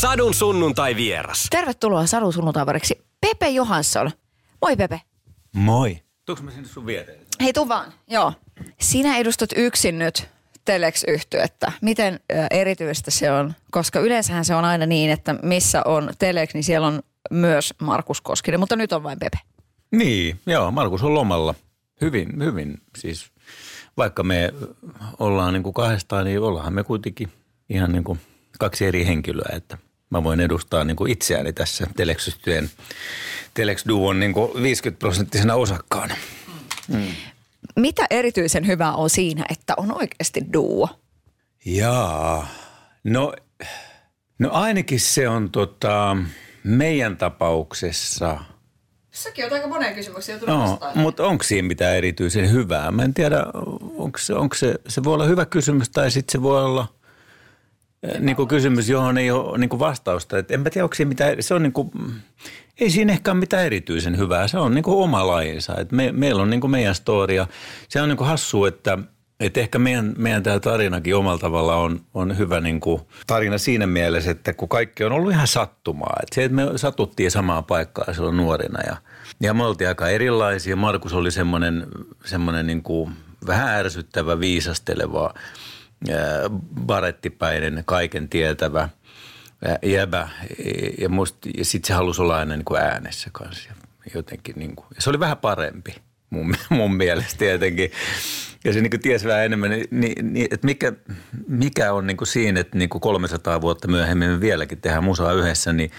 Sadun sunnuntai vieras. Tervetuloa Sadun sunnuntaivariksi Pepe Johansson. Moi Pepe. Moi. Tuuks mä sinne sun viereen? Hei tuu vaan. Joo. Sinä edustat yksin nyt telex yhtyettä Miten erityistä se on? Koska yleensähän se on aina niin, että missä on Telex, niin siellä on myös Markus Koskinen, mutta nyt on vain Pepe. Niin, joo, Markus on lomalla. Hyvin, hyvin. Siis vaikka me ollaan niin kuin kahdestaan, niin ollaan me kuitenkin ihan niin kuin kaksi eri henkilöä, että mä voin edustaa niin kuin itseäni tässä Telex-yhtyeen Telex Duon niin kuin 50 prosenttisena osakkaana. Mm. Mitä erityisen hyvää on siinä, että on oikeasti duo? Jaa, no, no ainakin se on tota, meidän tapauksessa – Säkin on aika monen kysymyksen joutunut no, mutta onko siinä mitään erityisen hyvää? Mä en tiedä, onko se, onko se, se voi olla hyvä kysymys tai sitten se voi olla niin kuin kysymys, johon ei ole niin kuin vastausta. Et en mä tiedä, onko siinä mitään, se on niin kuin, ei siinä ehkä ole mitään erityisen hyvää. Se on niin kuin oma lajinsa. Et me, meillä on niin kuin meidän storia. Se on niin kuin hassu, että et ehkä meidän, meidän tämä tarinakin omalla tavalla on, on hyvä niin kuin tarina siinä mielessä, että kun kaikki on ollut ihan sattumaa. Et se, että me satuttiin samaan paikkaan silloin nuorina ja, ja me oltiin aika erilaisia. Markus oli semmoinen, semmoinen niin kuin vähän ärsyttävä, viisasteleva, barettipäinen, kaiken tietävä – jäbä ja, ja sitten se halusi olla aina niin kuin äänessä kanssa. Jotenkin niin kuin, ja se oli vähän parempi mun, mun mielestä tietenkin. Ja se niin kuin tiesi vähän enemmän, niin, niin, niin että mikä, mikä on niin kuin siinä, että niin kuin 300 vuotta myöhemmin me vieläkin tehdään musaa yhdessä, niin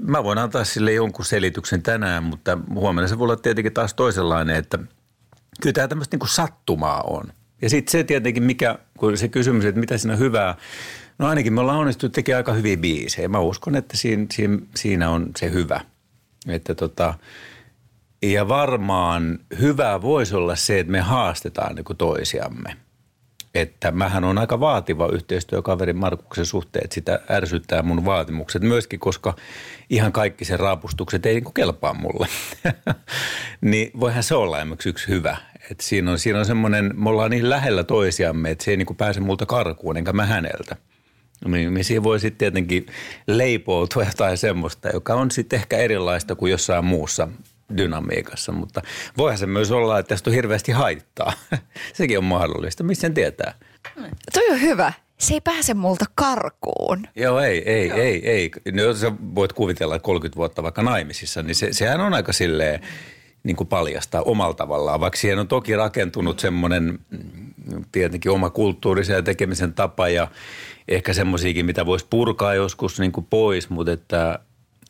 mä voin antaa sille jonkun selityksen tänään, mutta huomenna se voi olla tietenkin taas toisenlainen, että kyllä tämä tämmöistä niin kuin sattumaa on. Ja sitten se tietenkin, mikä, kun se kysymys, että mitä siinä on hyvää, No ainakin me ollaan onnistuttu tekemään aika hyviä biisejä. Mä uskon, että siinä, siinä, siinä on se hyvä. Että tota, ja varmaan hyvä voisi olla se, että me haastetaan niin toisiamme. Että mähän on aika vaativa yhteistyökaveri Markuksen suhteen, että sitä ärsyttää mun vaatimukset myöskin, koska ihan kaikki sen raapustukset ei niin kelpaa mulle. niin voihan se olla yksi hyvä. Että siinä on, siinä on semmoinen, me ollaan niin lähellä toisiamme, että se ei niin pääse multa karkuun, enkä mä häneltä – niin, niin siihen voi sitten tietenkin leipoutua jotain semmoista, joka on sitten ehkä erilaista kuin jossain muussa dynamiikassa, mutta voihan se myös olla, että tästä on hirveästi haittaa. Sekin on mahdollista, missä sen tietää. Toi on hyvä. Se ei pääse multa karkuun. Joo, ei, ei, Joo. ei, ei. No, jos sä voit kuvitella, että 30 vuotta vaikka naimisissa, niin se, sehän on aika silleen niin kuin paljastaa omalla tavallaan, vaikka siihen on toki rakentunut semmoinen mm, tietenkin oma kulttuurisen ja tekemisen tapa ja ehkä semmoisiakin, mitä voisi purkaa joskus niin kuin pois, mutta että,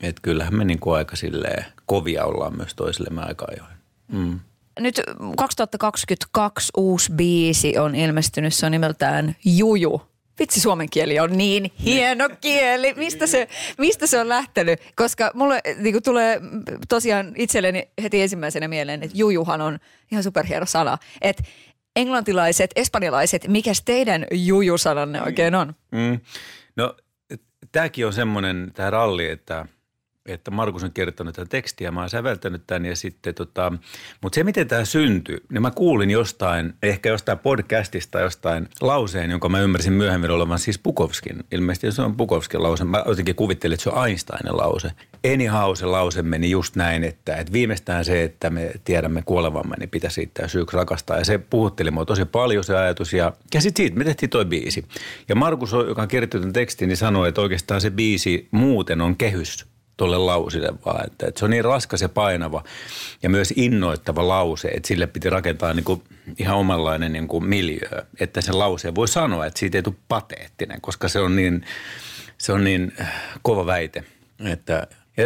että kyllähän me niin kuin aika silleen kovia ollaan myös toisillemme aika ajoin. Mm. Nyt 2022 uusi biisi on ilmestynyt, se on nimeltään Juju. Vitsi, suomen kieli on niin hieno kieli. Mistä se, mistä se on lähtenyt? Koska mulle niin tulee tosiaan itselleni heti ensimmäisenä mieleen, että jujuhan on ihan superhieno sana. Että englantilaiset, espanjalaiset, mikä teidän jujusananne oikein on? Mm. No tämäkin on semmoinen, tämä ralli, että – että Markus on kirjoittanut tätä tekstiä, mä oon säveltänyt tämän ja sitten tota, mutta se miten tämä syntyi, niin mä kuulin jostain, ehkä jostain podcastista jostain lauseen, jonka mä ymmärsin myöhemmin olevan siis Pukovskin. Ilmeisesti se on Pukovskin lause. Mä jotenkin kuvittelin, että se on Einsteinin lause. Anyhow se lause meni just näin, että, että viimeistään se, että me tiedämme kuolevamme, niin pitäisi siitä syyksi rakastaa. Ja se puhutteli mua tosi paljon se ajatus ja, ja sitten siitä me tehtiin toi biisi. Ja Markus, joka on kirjoittanut tekstin, niin sanoi, että oikeastaan se biisi muuten on kehys tuolle lausille vaan. Että, että se on niin raskas ja painava ja myös innoittava lause, että sille piti rakentaa niin kuin ihan omanlainen niin kuin miljöö, että sen lauseen voi sanoa, että siitä ei tule pateettinen, koska se on niin, se on niin äh, kova väite. Että, ja,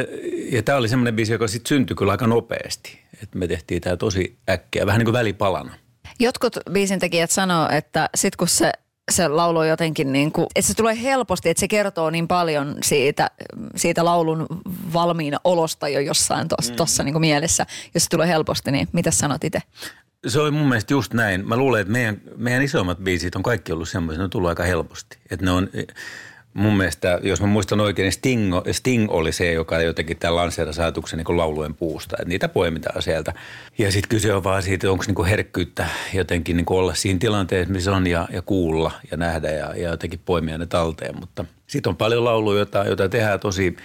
ja tämä oli semmoinen biisi, joka sitten syntyi kyllä aika nopeasti. Että me tehtiin tämä tosi äkkiä, vähän niin kuin välipalana. Jotkut biisintekijät sanoo, että sitten kun se se laulu jotenkin niin kuin, että se tulee helposti, että se kertoo niin paljon siitä, siitä laulun valmiina olosta jo jossain tuossa mm. niin mielessä. Jos se tulee helposti, niin mitä sanot itse? Se oli mun mielestä just näin. Mä luulen, että meidän, meidän isoimmat biisit on kaikki ollut semmoisia, ne on tullut aika helposti. Että ne on, mun mielestä, jos mä muistan oikein, niin Sting, Sting oli se, joka jotenkin tämän lanseerasi ajatuksen niin laulujen puusta. Että niitä poimitaan sieltä. Ja sitten kyse on vaan siitä, onko niin herkkyyttä jotenkin niin olla siinä tilanteessa, missä on ja, ja kuulla ja nähdä ja, ja jotenkin poimia ne talteen. Mutta sitten on paljon lauluja, joita, joita tehdään tosi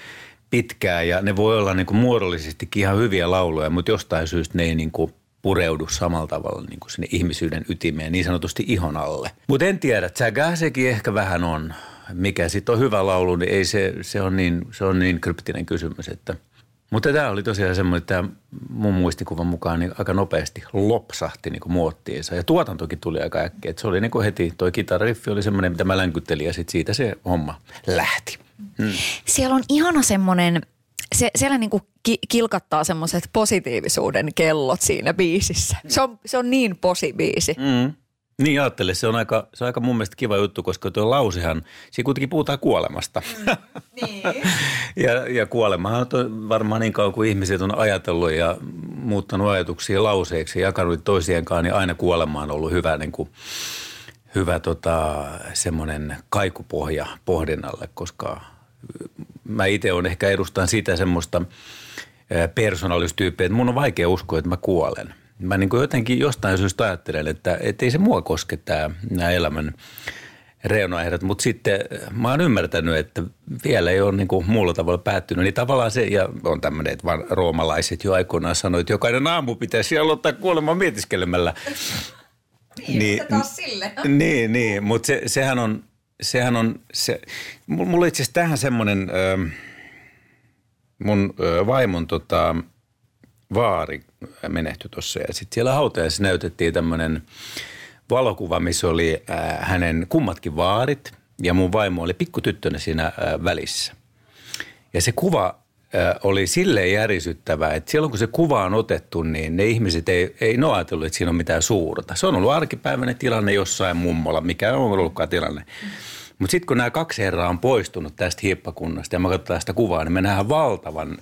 pitkään ja ne voi olla niin kuin muodollisestikin ihan hyviä lauluja, mutta jostain syystä ne ei niin kuin pureudu samalla tavalla niin kuin sinne ihmisyyden ytimeen, niin sanotusti ihon alle. Mutta en tiedä, että sekin ehkä vähän on. Mikä sitten on hyvä laulu, niin ei se, se, on niin, se on niin kryptinen kysymys, että – mutta tämä oli tosiaan semmoinen, että mun muistikuvan mukaan niin aika nopeasti lopsahti niin kuin muottiinsa. Ja tuotantokin tuli aika äkkiä. Että se oli niin kuin heti, toi kitarariffi oli semmoinen, mitä mä länkyttelin ja sitten siitä se homma lähti. Hmm. Siellä on ihana semmoinen se, siellä niinku ki, kilkattaa semmoiset positiivisuuden kellot siinä biisissä. Se on, se on niin posi-biisi. Mm. Niin ajattele, se on aika, se on aika mun mielestä kiva juttu, koska tuo lausehan, siinä kuitenkin puhutaan kuolemasta. Mm, niin. ja, ja kuolemahan on varmaan niin kauan kuin ihmiset on ajatellut ja muuttanut ajatuksia lauseiksi ja jakanut toisienkaan, niin aina kuolema on ollut hyvä, niin kuin, hyvä tota, semmoinen kaikupohja pohdinnalle, koska mä itse on ehkä edustan sitä semmoista persoonallistyyppiä, että mun on vaikea uskoa, että mä kuolen. Mä niin kuin jotenkin jostain syystä ajattelen, että, että ei se mua koske tämä, nämä elämän reunaehdot, mutta sitten mä oon ymmärtänyt, että vielä ei ole niin kuin muulla tavalla päättynyt. Niin tavallaan se, ja on tämmöinen, että vaan roomalaiset jo aikoinaan sanoivat, että jokainen aamu pitäisi aloittaa kuolemaan mietiskelemällä. niin, niin, taas sille. Niin, niin mutta se, sehän on, sehän on se, mulla itse asiassa tähän semmoinen, mun vaimon tota, vaari menehtyi tuossa ja sitten siellä hautajaisissa näytettiin tämmöinen valokuva, missä oli hänen kummatkin vaarit ja mun vaimo oli pikkutyttönä siinä välissä. Ja se kuva oli silleen järisyttävä, että silloin kun se kuva on otettu, niin ne ihmiset ei, ei ne ajatellut, että siinä on mitään suurta. Se on ollut arkipäiväinen tilanne jossain mummolla, mikä on ollutkaan tilanne. Mutta sitten kun nämä kaksi herraa on poistunut tästä hiippakunnasta ja me katsotaan sitä kuvaa, niin me nähdään valtavan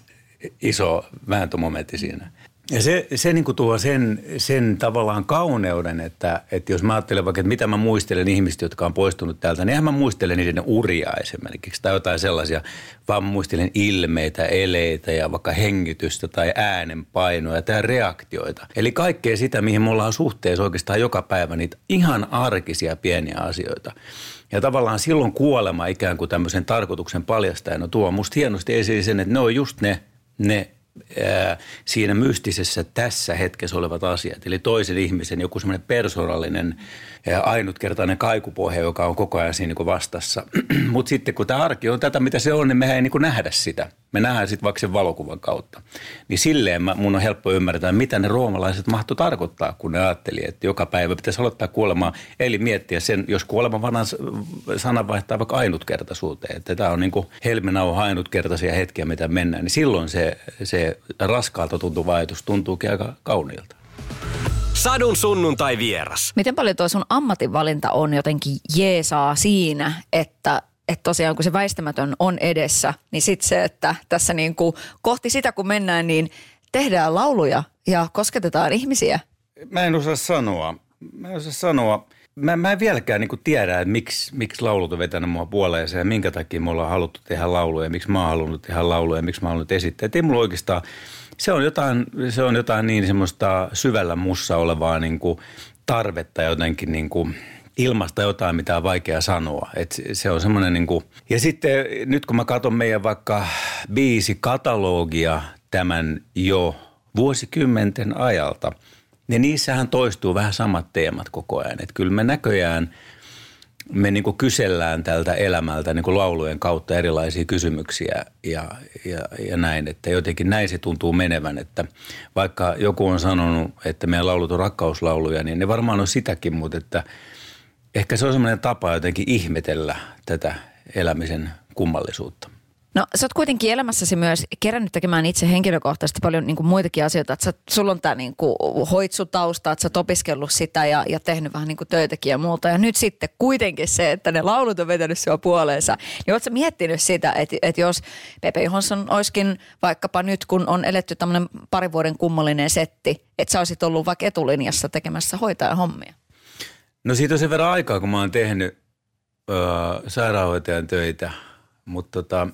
iso vääntömomentti siinä. Ja se, se niin kuin tuo sen, sen tavallaan kauneuden, että, että jos mä ajattelen vaikka, että mitä mä muistelen ihmistä, jotka on poistunut täältä, niin mä muistelen niiden uria esimerkiksi tai jotain sellaisia, vaan muistelen ilmeitä, eleitä ja vaikka hengitystä tai äänenpainoja tai reaktioita. Eli kaikkea sitä, mihin me ollaan suhteessa oikeastaan joka päivä, niitä ihan arkisia pieniä asioita. Ja tavallaan silloin kuolema ikään kuin tämmöisen tarkoituksen paljastajana tuo musta hienosti esiin sen, että ne on just ne, ne siinä mystisessä tässä hetkessä olevat asiat. Eli toisen ihmisen joku semmoinen persoonallinen ainutkertainen kaikupohja, joka on koko ajan siinä niin vastassa. Mutta sitten kun tämä arki on tätä, mitä se on, niin mehän ei niin nähdä sitä. Me nähdään sitten vaikka sen valokuvan kautta. Niin silleen mun on helppo ymmärtää, mitä ne roomalaiset mahto tarkoittaa, kun ne ajatteli, että joka päivä pitäisi aloittaa kuolemaa. Eli miettiä sen, jos kuolema vanhan sana vaihtaa vaikka ainutkertaisuuteen. Että tämä on niin kuin helminauha ainutkertaisia hetkiä, mitä mennään. Niin silloin se, se raskaalta tuntuva ajatus tuntuukin aika kauniilta. Sadun sunnuntai vieras. Miten paljon tuo sun ammatinvalinta on jotenkin jeesaa siinä, että että tosiaan kun se väistämätön on edessä, niin sitten se, että tässä niin kuin kohti sitä kun mennään, niin tehdään lauluja ja kosketetaan ihmisiä. Mä en osaa sanoa. Mä en osaa sanoa. Mä, mä en vieläkään niin tiedä, että miksi, miksi laulut on vetänyt mua puoleensa ja minkä takia me ollaan haluttu tehdä lauluja, miksi mä oon halunnut tehdä lauluja ja miksi mä oon halunnut esittää. Et ei mulla oikeastaan, se on jotain, se on jotain niin semmoista syvällä mussa olevaa niin kuin tarvetta jotenkin niin kuin ilmasta jotain, mitä on vaikea sanoa. Et se on semmoinen niin kuin. Ja sitten nyt kun mä katson meidän vaikka biisi katalogia tämän jo vuosikymmenten ajalta, niin niissähän toistuu vähän samat teemat koko ajan. Että kyllä me näköjään – me niin kuin kysellään tältä elämältä niin kuin laulujen kautta erilaisia kysymyksiä ja, ja, ja näin, että jotenkin näin se tuntuu menevän, että vaikka joku on sanonut, että meidän laulut on rakkauslauluja, niin ne varmaan on sitäkin, mutta että ehkä se on semmoinen tapa jotenkin ihmetellä tätä elämisen kummallisuutta. No sä oot kuitenkin elämässäsi myös kerännyt tekemään itse henkilökohtaisesti paljon niin kuin muitakin asioita. Että sä, sulla on tämä niin kuin hoitsutausta, että sä oot opiskellut sitä ja, ja tehnyt vähän niin kuin töitäkin ja muuta. Ja nyt sitten kuitenkin se, että ne laulut on vetänyt sua puoleensa. Niin oot sä miettinyt sitä, että, että jos Pepe Johansson olisikin vaikkapa nyt, kun on eletty tämmöinen pari vuoden kummallinen setti, että sä olisit ollut vaikka etulinjassa tekemässä hoitajan hommia? No siitä on sen verran aikaa, kun mä oon tehnyt öö, sairaanhoitajan töitä – mutta tota,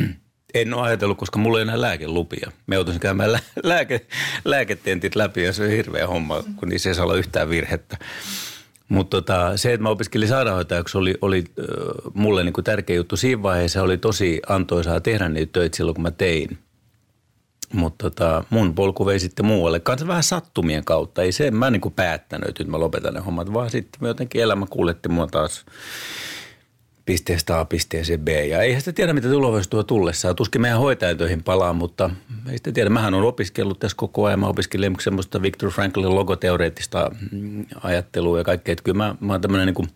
en ole ajatellut, koska mulla ei enää lääkelupia. Me joutuisin käymään lä- lääke, lääketentit läpi ja se on hirveä homma, kun niissä ei saa olla yhtään virhettä. Mutta tota, se, että mä opiskelin sairaanhoitajaksi, oli, oli mulle niinku tärkeä juttu. Siinä vaiheessa oli tosi antoisaa tehdä niitä töitä silloin, kun mä tein. Mutta tota, mun polku vei sitten muualle. Kanssa vähän sattumien kautta. Ei se, mä niinku päättänyt, että mä lopetan ne hommat, vaan sitten jotenkin elämä kuljetti mua taas pisteestä A pisteeseen B. Ja eihän sitä tiedä, mitä tulevaisuus tuo tullessaan. Tuskin meidän hoitajatöihin palaa, mutta ei sitä tiedä. Mähän on opiskellut tässä koko ajan. Mä opiskelin semmoista Victor Franklin logoteoreettista mm, ajattelua ja kaikkea. Että kyllä mä, mä oon tämmöinen niin kuin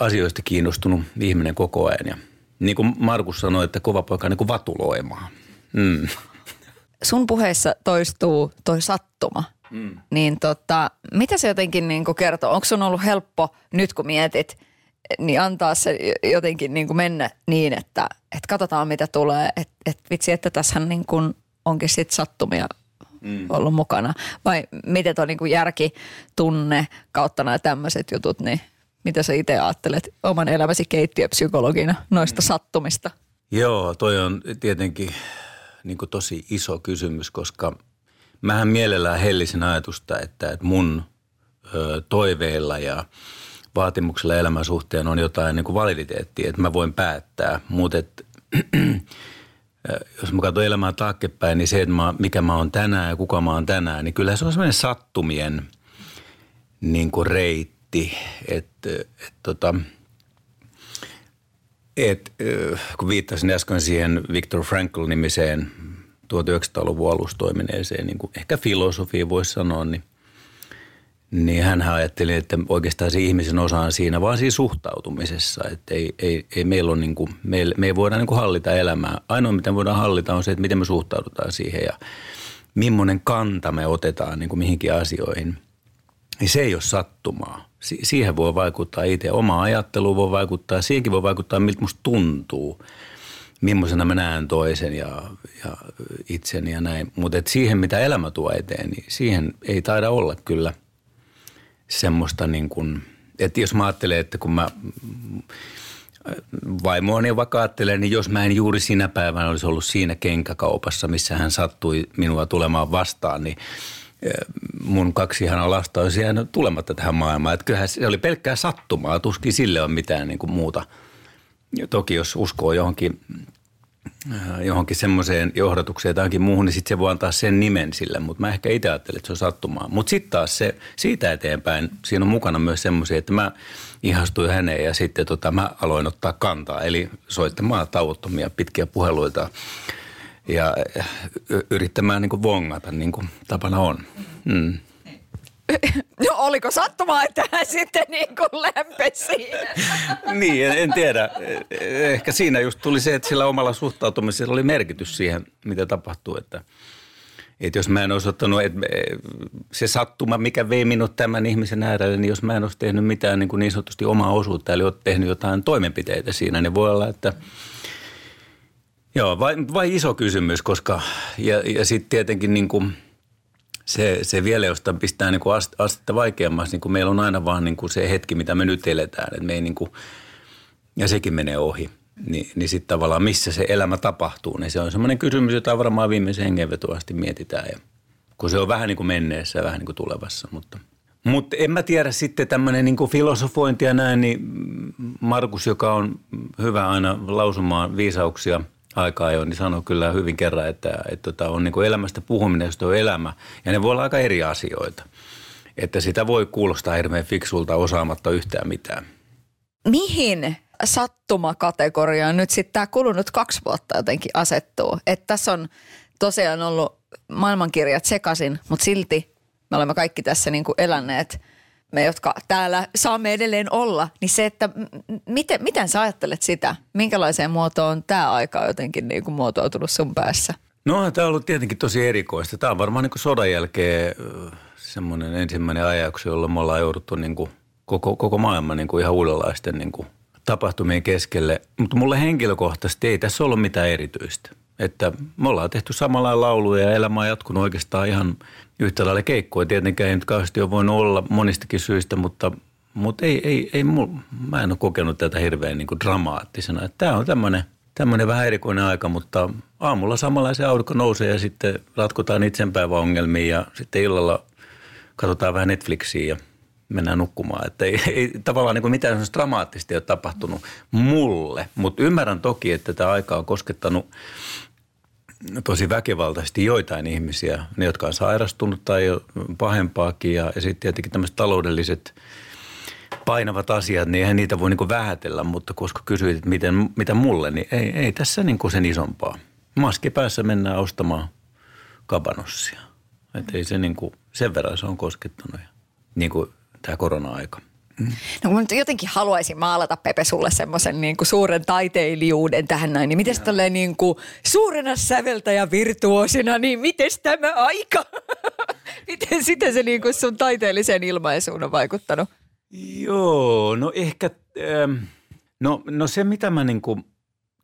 asioista kiinnostunut ihminen koko ajan. Ja niin kuin Markus sanoi, että kova poika on niin kuin vatuloimaa. Mm. Sun puheessa toistuu toi sattuma. Mm. Niin tota, mitä se jotenkin niin kertoo? Onko sun ollut helppo nyt kun mietit – niin antaa se jotenkin niin kuin mennä niin, että, että katsotaan mitä tulee. Että et vitsi, että tässä niin kuin onkin sitten sattumia mm. ollut mukana. Vai miten tuo niin kuin järki, tunne kautta nämä tämmöiset jutut, niin mitä sä itse ajattelet oman elämäsi keittiöpsykologina noista mm. sattumista? Joo, toi on tietenkin niin kuin tosi iso kysymys, koska mähän mielellään hellisin ajatusta, että, että mun ö, toiveilla ja – vaatimuksella elämän suhteen on jotain niin kuin validiteettia, että mä voin päättää. Mutta jos mä katson elämää taaksepäin, niin se, että mä, mikä mä oon tänään ja kuka mä oon tänään, niin kyllä se on semmoinen sattumien niin kuin reitti, että et, tota, et, kun viittasin äsken siihen Viktor Frankl-nimiseen 1900-luvun alustoimineeseen, niin kuin ehkä filosofiin voisi sanoa, niin niin hän ajatteli, että oikeastaan se ihmisen osa on siinä vaan siinä suhtautumisessa. Että ei, ei, ei meillä on niin kuin, me, me ei voida niin kuin hallita elämää. Ainoa, mitä voidaan hallita, on se, että miten me suhtaudutaan siihen ja millainen kanta me otetaan niin kuin mihinkin asioihin. Niin se ei ole sattumaa. Si- siihen voi vaikuttaa itse. Oma ajattelu voi vaikuttaa. Siihenkin voi vaikuttaa, miltä musta tuntuu. Millaisena mä näen toisen ja, ja itseni ja näin. Mutta siihen, mitä elämä tuo eteen, niin siihen ei taida olla kyllä – semmoista niin kuin, että jos mä ajattelen, että kun mä vaimoani vaikka ajattelen, niin jos mä en juuri sinä päivänä olisi ollut siinä kenkäkaupassa, missä hän sattui minua tulemaan vastaan, niin eh, mun kaksi ihanaa lasta olisi jäänyt tulematta tähän maailmaan. Että kyllähän se oli pelkkää sattumaa, tuskin sille on mitään niin kuin muuta. Toki jos uskoo johonkin johonkin semmoiseen johdatukseen tai johonkin muuhun, niin sitten se voi antaa sen nimen sille, mutta mä ehkä itse ajattelen, että se on sattumaa. Mutta sitten taas se, siitä eteenpäin, siinä on mukana myös semmoisia, että mä ihastuin häneen ja sitten tota, mä aloin ottaa kantaa, eli soittamaan tauottomia pitkiä puheluita ja yrittämään niin kuin vongata, niin kuin tapana on. Mm. No oliko sattumaa, että hän sitten niin kuin lämpesi Niin, en, en tiedä. Ehkä siinä just tuli se, että sillä omalla suhtautumisella oli merkitys siihen, mitä tapahtuu. Että, että jos mä en olisi ottanut, että se sattuma, mikä vei minut tämän ihmisen äärelle, niin jos mä en olisi tehnyt mitään niin, kuin niin sanotusti omaa osuutta, eli olet tehnyt jotain toimenpiteitä siinä, niin voi olla, että Joo, vai, vai iso kysymys, koska ja, ja sitten tietenkin niin kuin – se, se vielä jostain pistää niin kuin astetta vaikeammaksi, niin kuin meillä on aina vaan niin kuin se hetki, mitä me nyt eletään. Että me ei niin kuin, ja sekin menee ohi. Ni, niin sitten tavallaan missä se elämä tapahtuu, niin se on semmoinen kysymys, jota varmaan viimeisen hengenvetoasti mietitään. Ja, kun se on vähän niin kuin menneessä ja vähän niin kuin tulevassa, mutta – mutta en mä tiedä sitten tämmöinen niin filosofointi ja näin, niin Markus, joka on hyvä aina lausumaan viisauksia – aikaa jo, niin sanoi kyllä hyvin kerran, että, että, että tota, on niin kuin elämästä puhuminen, jos on elämä. Ja ne voi olla aika eri asioita. Että sitä voi kuulostaa hirveän fiksulta osaamatta yhtään mitään. Mihin sattumakategoriaan nyt sitten tämä kulunut kaksi vuotta jotenkin asettuu? Että tässä on tosiaan ollut maailmankirjat sekaisin, mutta silti me olemme kaikki tässä niin kuin eläneet me, jotka täällä saamme edelleen olla, niin se, että miten, miten sä ajattelet sitä? Minkälaiseen muotoon tämä aika on jotenkin niin kuin muotoutunut sun päässä? No tämä on ollut tietenkin tosi erikoista. Tämä on varmaan niin kuin sodan jälkeen semmoinen ensimmäinen ajaksi, jolla me ollaan jouduttu niin kuin koko, koko maailman niin kuin ihan uudenlaisten niin kuin tapahtumien keskelle. Mutta mulle henkilökohtaisesti ei tässä ollut mitään erityistä. Että me ollaan tehty samalla lauluja ja elämä on jatkunut oikeastaan ihan yhtä lailla keikkoa. Tietenkään ei nyt kauheasti ole voinut olla monistakin syistä, mutta, mutta ei, ei, ei mul, mä en ole kokenut tätä hirveän niin kuin dramaattisena. Tämä on tämmöinen, tämmöinen vähän erikoinen aika, mutta aamulla samalla se aurinko nousee ja sitten ratkotaan itsenpäiväongelmia ja sitten illalla katsotaan vähän Netflixiä ja mennään nukkumaan. Että ei, ei tavallaan niin kuin mitään dramaattista ole tapahtunut mulle, mutta ymmärrän toki, että tämä aika on koskettanut tosi väkivaltaisesti joitain ihmisiä, ne jotka on sairastunut tai pahempaakin ja, ja sitten tietenkin tämmöiset taloudelliset painavat asiat, niin eihän niitä voi niin vähätellä, mutta koska kysyit, että miten, mitä mulle, niin ei, ei tässä niin sen isompaa. Maski päässä mennään ostamaan kabanossia. Että ei se niin kuin, sen verran se on koskettanut, niin kuin tämä korona-aika. No kun jotenkin haluaisin maalata Pepe sulle semmoisen niin kuin suuren taiteilijuuden tähän näin, niin miten tälleen niin kuin suurena säveltäjä virtuosina, niin miten tämä aika? miten sitten se niin kuin sun taiteelliseen ilmaisuun on vaikuttanut? Joo, no ehkä, ähm, no, no se mitä mä niin kuin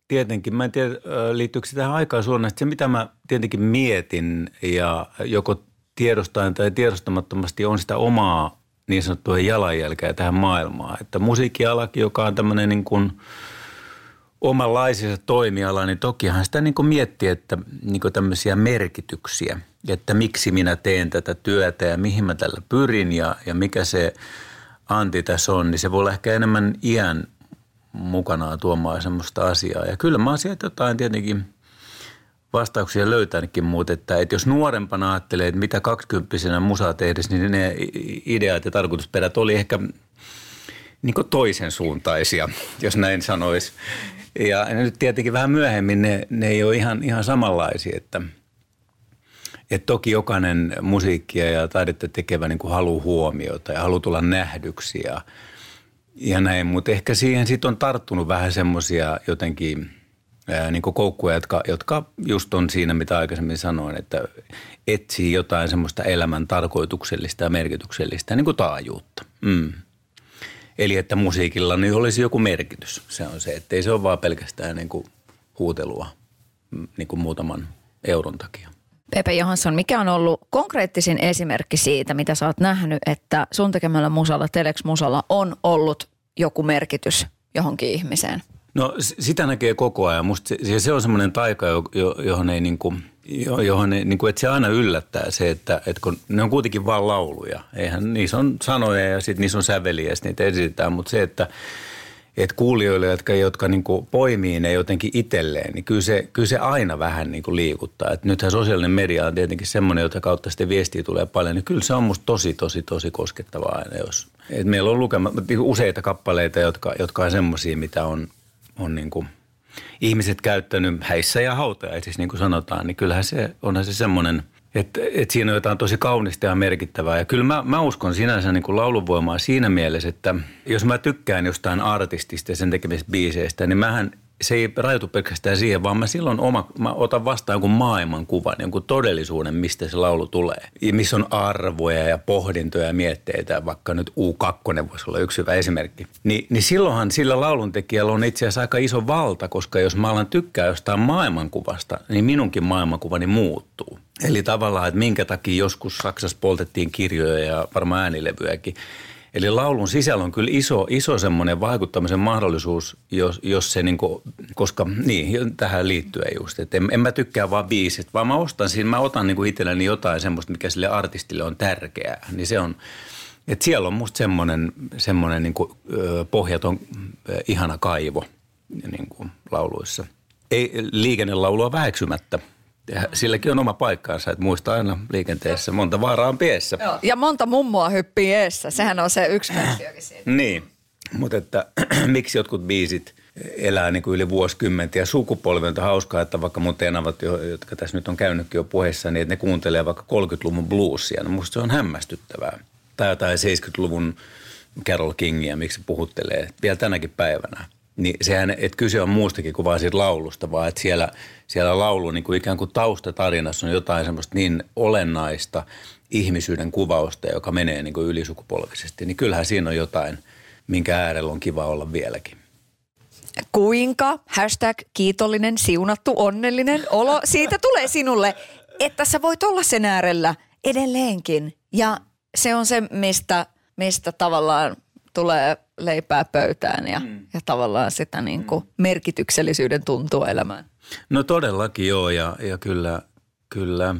tietenkin, mä en tiedä liittyykö se tähän aikaan suunnasta, se mitä mä tietenkin mietin ja joko tiedostaen tai tiedostamattomasti on sitä omaa niin sanottua jalanjälkeä tähän maailmaan. Että musiikkialakin, joka on tämmöinen niin kuin omanlaisensa toimiala, niin tokihan sitä niin kuin miettii, että niin kuin tämmöisiä merkityksiä, että miksi minä teen tätä työtä ja mihin mä tällä pyrin ja, ja mikä se anti tässä on, niin se voi olla ehkä enemmän iän mukanaan tuomaan semmoista asiaa. Ja kyllä mä oon sieltä jotain tietenkin – vastauksia löytänytkin, mutta että, että jos nuorempana ajattelee, että mitä kaksikymppisenä musaa tehdessä, niin ne ideat ja tarkoitusperät oli ehkä niin toisen suuntaisia, jos näin sanoisi. Ja nyt tietenkin vähän myöhemmin ne, ne ei ole ihan, ihan samanlaisia, että, että toki jokainen musiikkia ja taidetta tekevä niin haluaa huomiota ja haluaa tulla nähdyksi ja, ja näin, mutta ehkä siihen sitten on tarttunut vähän semmoisia jotenkin – niin koukkuja, jotka, jotka just on siinä, mitä aikaisemmin sanoin, että etsii jotain semmoista elämän tarkoituksellista ja merkityksellistä niin kuin taajuutta. Mm. Eli että musiikilla niin olisi joku merkitys. Se on se, että ei se ole vaan pelkästään niin kuin huutelua mm, niin kuin muutaman euron takia. Pepe Johansson, mikä on ollut konkreettisin esimerkki siitä, mitä sä oot nähnyt, että sun tekemällä musalla, Telex musalla on ollut joku merkitys johonkin ihmiseen? No sitä näkee koko ajan. Musta se, se on semmoinen taika, johon ei niin kuin, johon ei, niin kuin, että se aina yllättää se, että, että kun ne on kuitenkin vain lauluja. Eihän niissä on sanoja ja sitten niissä on säveliä ja niitä esitetään, mutta se, että että kuulijoille, jotka, jotka niin kuin poimii ne jotenkin itselleen, niin kyllä se, kyllä se aina vähän niin kuin liikuttaa. Et nythän sosiaalinen media on tietenkin semmoinen, jota kautta sitten viestiä tulee paljon, niin kyllä se on musta tosi, tosi, tosi koskettavaa aina, jos... Et meillä on lukema, useita kappaleita, jotka, jotka on semmoisia, mitä on, on niin kuin ihmiset käyttänyt häissä ja hautajaisissa, niin kuin sanotaan, niin kyllähän se, onhan se semmoinen, että, että siinä on jotain tosi kaunista ja merkittävää. Ja kyllä mä, mä uskon sinänsä niin kuin lauluvoimaa siinä mielessä, että jos mä tykkään jostain artistista ja sen tekemistä biiseistä, niin mähän se ei rajoitu pelkästään siihen, vaan mä silloin oma, mä otan vastaan jonkun maailmankuvan, jonkun todellisuuden, mistä se laulu tulee. Ja missä on arvoja ja pohdintoja ja mietteitä, vaikka nyt U2 voisi olla yksi hyvä esimerkki. Ni, niin silloinhan sillä lauluntekijällä on itse asiassa aika iso valta, koska jos mä alan tykkää jostain maailmankuvasta, niin minunkin maailmankuvani muuttuu. Eli tavallaan, että minkä takia joskus Saksassa poltettiin kirjoja ja varmaan äänilevyjäkin, Eli laulun sisällä on kyllä iso, iso semmoinen vaikuttamisen mahdollisuus, jos, jos se niin kuin, koska niin, tähän liittyen just, että en, en mä tykkää vaan biisit, vaan mä ostan siinä, mä otan niin kuin itselleni jotain semmoista, mikä sille artistille on tärkeää, niin se on, että siellä on musta semmoinen, semmoinen niin kuin, pohjaton ihana kaivo niin kuin lauluissa. Ei liikennelaulua väheksymättä – silläkin on oma paikkaansa, että muista aina liikenteessä, monta vaaraa on piessä. Joo. Ja monta mummoa hyppii eessä, sehän on se yksi versiokin siitä. niin, mutta että miksi jotkut biisit elää niin kuin yli vuosikymmentä ja sukupolvelta hauskaa, että vaikka mun tenavat, jotka tässä nyt on käynytkin jo puheessa, niin että ne kuuntelee vaikka 30-luvun bluesia, no musta se on hämmästyttävää. tai jotain 70-luvun Carol Kingia, miksi puhuttelee vielä tänäkin päivänä. Niin sehän, että kyse on muustakin kuin vain siitä laulusta, vaan että siellä, siellä laulu niin kuin ikään kuin taustatarinassa on jotain semmoista niin olennaista ihmisyyden kuvausta, joka menee niin kuin ylisukupolvisesti. Niin kyllähän siinä on jotain, minkä äärellä on kiva olla vieläkin. Kuinka, hashtag kiitollinen, siunattu, onnellinen olo siitä tulee sinulle, että sä voit olla sen äärellä edelleenkin. Ja se on se, mistä, mistä tavallaan tulee leipää pöytään ja, mm. ja tavallaan sitä niin kuin mm. merkityksellisyyden tuntua elämään. No todellakin joo ja, ja kyllä, kyllä.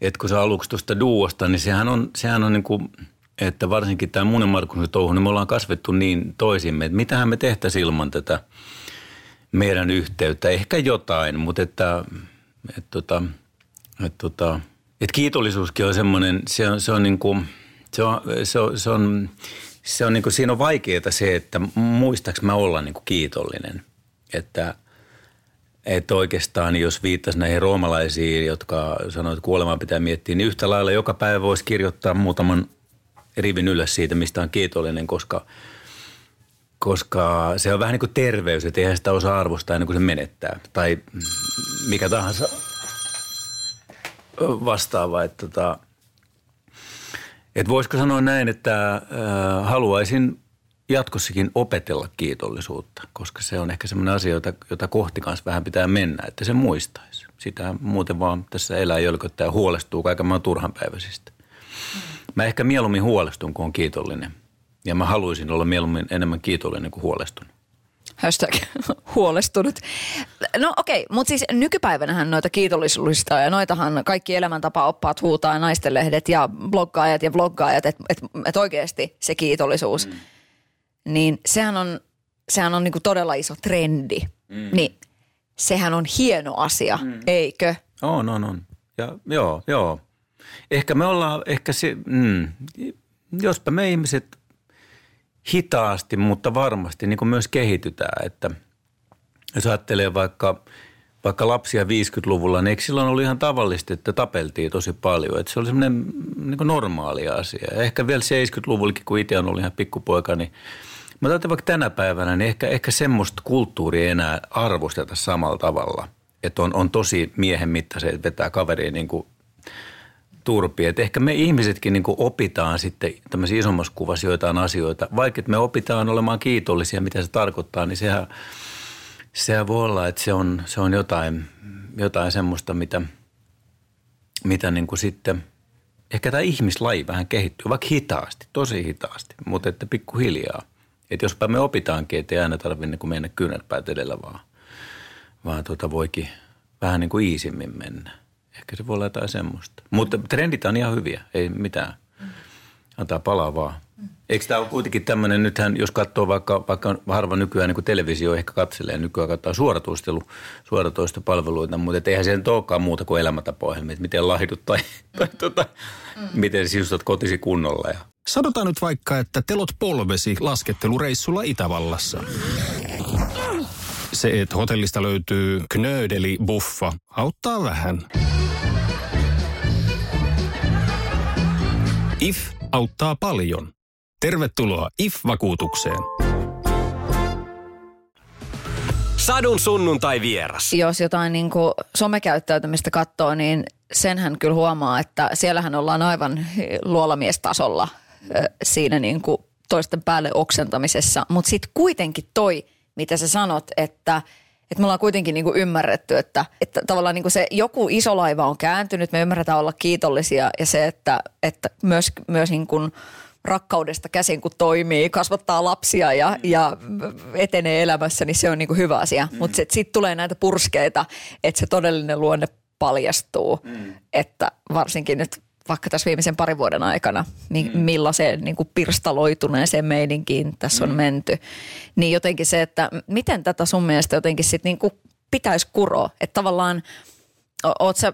Et kun sä aluksi tuosta duosta, niin sehän on, sehän on niin kuin, että varsinkin tämä mun ja Markuksen touhu, niin me ollaan kasvettu niin toisimme, että mitähän me tehtäisiin ilman tätä meidän yhteyttä. Ehkä jotain, mutta että, että, tota, että, että, tota, että kiitollisuuskin on semmoinen, se on, se on niin kuin, se on, se on, se on se on niin kuin, siinä on vaikeaa se, että muistaaks mä olla niin kuin kiitollinen. Että, että oikeastaan jos viittaisi näihin roomalaisiin, jotka sanoivat, että kuolemaa pitää miettiä, niin yhtä lailla joka päivä voisi kirjoittaa muutaman rivin ylös siitä, mistä on kiitollinen, koska, koska se on vähän niin kuin terveys, että eihän sitä osaa arvostaa ennen kuin se menettää. Tai mikä tahansa vastaava, että tota, et voisiko sanoa näin, että äh, haluaisin jatkossakin opetella kiitollisuutta, koska se on ehkä semmoinen asia, jota, jota kohti kanssa vähän pitää mennä, että se muistaisi. Sitä muuten vaan tässä elää jölköttää ja huolestuu kaiken maan turhanpäiväisistä. Mä ehkä mieluummin huolestun, kun on kiitollinen. Ja mä haluaisin olla mieluummin enemmän kiitollinen kuin huolestunut. Hashtag huolestunut. No okei, okay, mutta siis nykypäivänähän noita kiitollisuudista ja noitahan kaikki elämäntapa-oppaat huutaa naistenlehdet ja bloggaajat ja vloggaajat, että et, et oikeasti se kiitollisuus, mm. niin sehän on, sehän on niinku todella iso trendi. Mm. Niin sehän on hieno asia, mm. eikö? On, on, on. Ja, joo, joo. Ehkä me ollaan, ehkä se, mm, jospa me ihmiset hitaasti, mutta varmasti niin kuin myös kehitytään. Että jos ajattelee vaikka, vaikka lapsia 50-luvulla, niin eikö silloin oli ihan tavallista, että tapeltiin tosi paljon. Että se oli semmoinen niin normaali asia. Ehkä vielä 70-luvullakin, kun itse on ollut ihan pikkupoika, niin Mä ajattelin vaikka tänä päivänä, niin ehkä, ehkä semmoista kulttuuria ei enää arvosteta samalla tavalla. Että on, on tosi miehen mittaisen, että vetää kaveriin niin kuin turpi. Et ehkä me ihmisetkin niin opitaan sitten tämmöisiä isommassa kuvassa joitain asioita. Vaikka me opitaan olemaan kiitollisia, mitä se tarkoittaa, niin sehän, sehän voi olla, että se on, se on jotain, jotain semmoista, mitä, mitä niin kuin sitten – ehkä tämä ihmislaji vähän kehittyy, vaikka hitaasti, tosi hitaasti, mutta että pikkuhiljaa. Että jospa me opitaankin, että ei aina tarvitse niin mennä kyynärpäät edellä, vaan, vaan tuota voikin vähän niin kuin iisimmin mennä. Ehkä se voi olla jotain semmoista. Mutta trendit on ihan hyviä, ei mitään. Antaa palaa vaan. Eikö tämä ole kuitenkin tämmöinen, nythän jos katsoo vaikka, vaikka harva nykyään niin televisio ehkä katselee, nykyään katsoo suoratoistelu, suoratoistopalveluita, mutta eihän se nyt olekaan muuta kuin elämäntapoihin, että miten lahdut tai, tai tuota, mm. miten sisustat kotisi kunnolla. Ja. Sanotaan nyt vaikka, että telot polvesi laskettelureissulla Itävallassa. Se, että hotellista löytyy knöydeli buffa, auttaa vähän. IF auttaa paljon. Tervetuloa IF-vakuutukseen. Sadun sunnuntai vieras. Jos jotain niin kuin somekäyttäytymistä katsoo, niin senhän kyllä huomaa, että siellähän ollaan aivan luolamiestasolla siinä niin kuin toisten päälle oksentamisessa. Mutta sitten kuitenkin toi, mitä sä sanot, että – että me ollaan kuitenkin niin kuin ymmärretty, että, että tavallaan niin kuin se joku iso laiva on kääntynyt, me ymmärretään olla kiitollisia ja se, että, että myös, myös niin kuin rakkaudesta käsin kun toimii, kasvattaa lapsia ja, ja etenee elämässä, niin se on niin kuin hyvä asia. Mm. Mutta sitten tulee näitä purskeita, että se todellinen luonne paljastuu, mm. että varsinkin nyt vaikka tässä viimeisen parin vuoden aikana, niin mm. millaiseen niin kuin pirstaloituneeseen meidinkin tässä on mm. menty. Niin jotenkin se, että miten tätä sun mielestä jotenkin sitten niin kuin pitäisi kuroa. Että tavallaan, oot sä,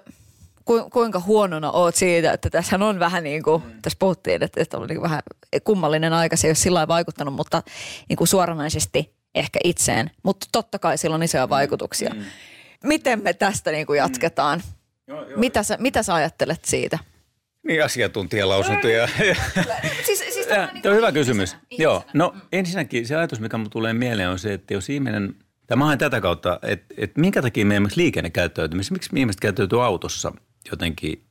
ku, kuinka huonona oot siitä, että tässä on vähän niin kuin, mm. tässä puhuttiin, että, että on niin vähän kummallinen aika, se ei ole sillä vaikuttanut, mutta niin kuin suoranaisesti ehkä itseen. Mutta totta kai sillä on isoja mm. vaikutuksia. Mm. Miten me tästä niin kuin jatketaan? Mm. Joo, joo. Mitä, sä, mitä sä ajattelet siitä? Niin, asiantuntijalausuntoja. Siis, siis Tämä on hyvä kysymys. Joo, no ensinnäkin se ajatus, mikä tulee mieleen on se, että jos ihminen, tämä on tätä kautta, että, että minkä takia meidän liikennekäyttäytymisessä, miksi ihmiset käyttäytyy autossa jotenkin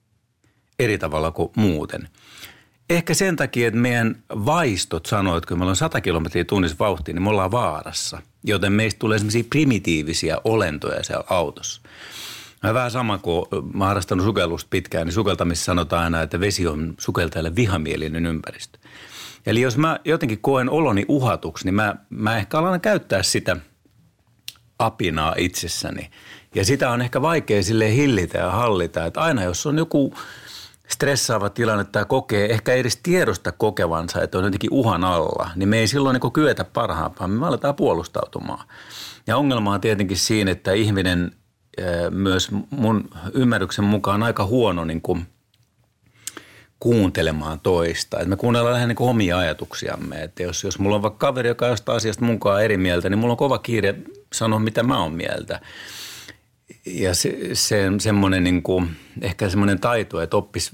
eri tavalla kuin muuten. Ehkä sen takia, että meidän vaistot sanoo, että kun meillä on 100 kilometriä tunnissa vauhtia, niin me ollaan vaarassa. Joten meistä tulee sellaisia primitiivisiä olentoja siellä autossa. Mä vähän sama kuin mä harrastanut sukellusta pitkään, niin sukeltamissa sanotaan aina, että vesi on sukeltajalle vihamielinen ympäristö. Eli jos mä jotenkin koen oloni uhatuksi, niin mä, mä ehkä alan käyttää sitä apinaa itsessäni. Ja sitä on ehkä vaikea sille hillitä ja hallita, että aina jos on joku stressaava tilanne tai kokee, ehkä ei edes tiedosta kokevansa, että on jotenkin uhan alla, niin me ei silloin niin kyetä parhaampaan, me aletaan puolustautumaan. Ja ongelma on tietenkin siinä, että ihminen myös mun ymmärryksen mukaan aika huono niin kuin kuuntelemaan toista. Et me kuunnellaan lähinnä niin omia ajatuksiamme. Että jos, jos mulla on vaikka kaveri, joka on jostain asiasta mukaan eri mieltä, niin mulla on kova kiire sanoa, mitä mä oon mieltä. Ja se, se semmoinen niin kuin, ehkä semmoinen taito, että oppis,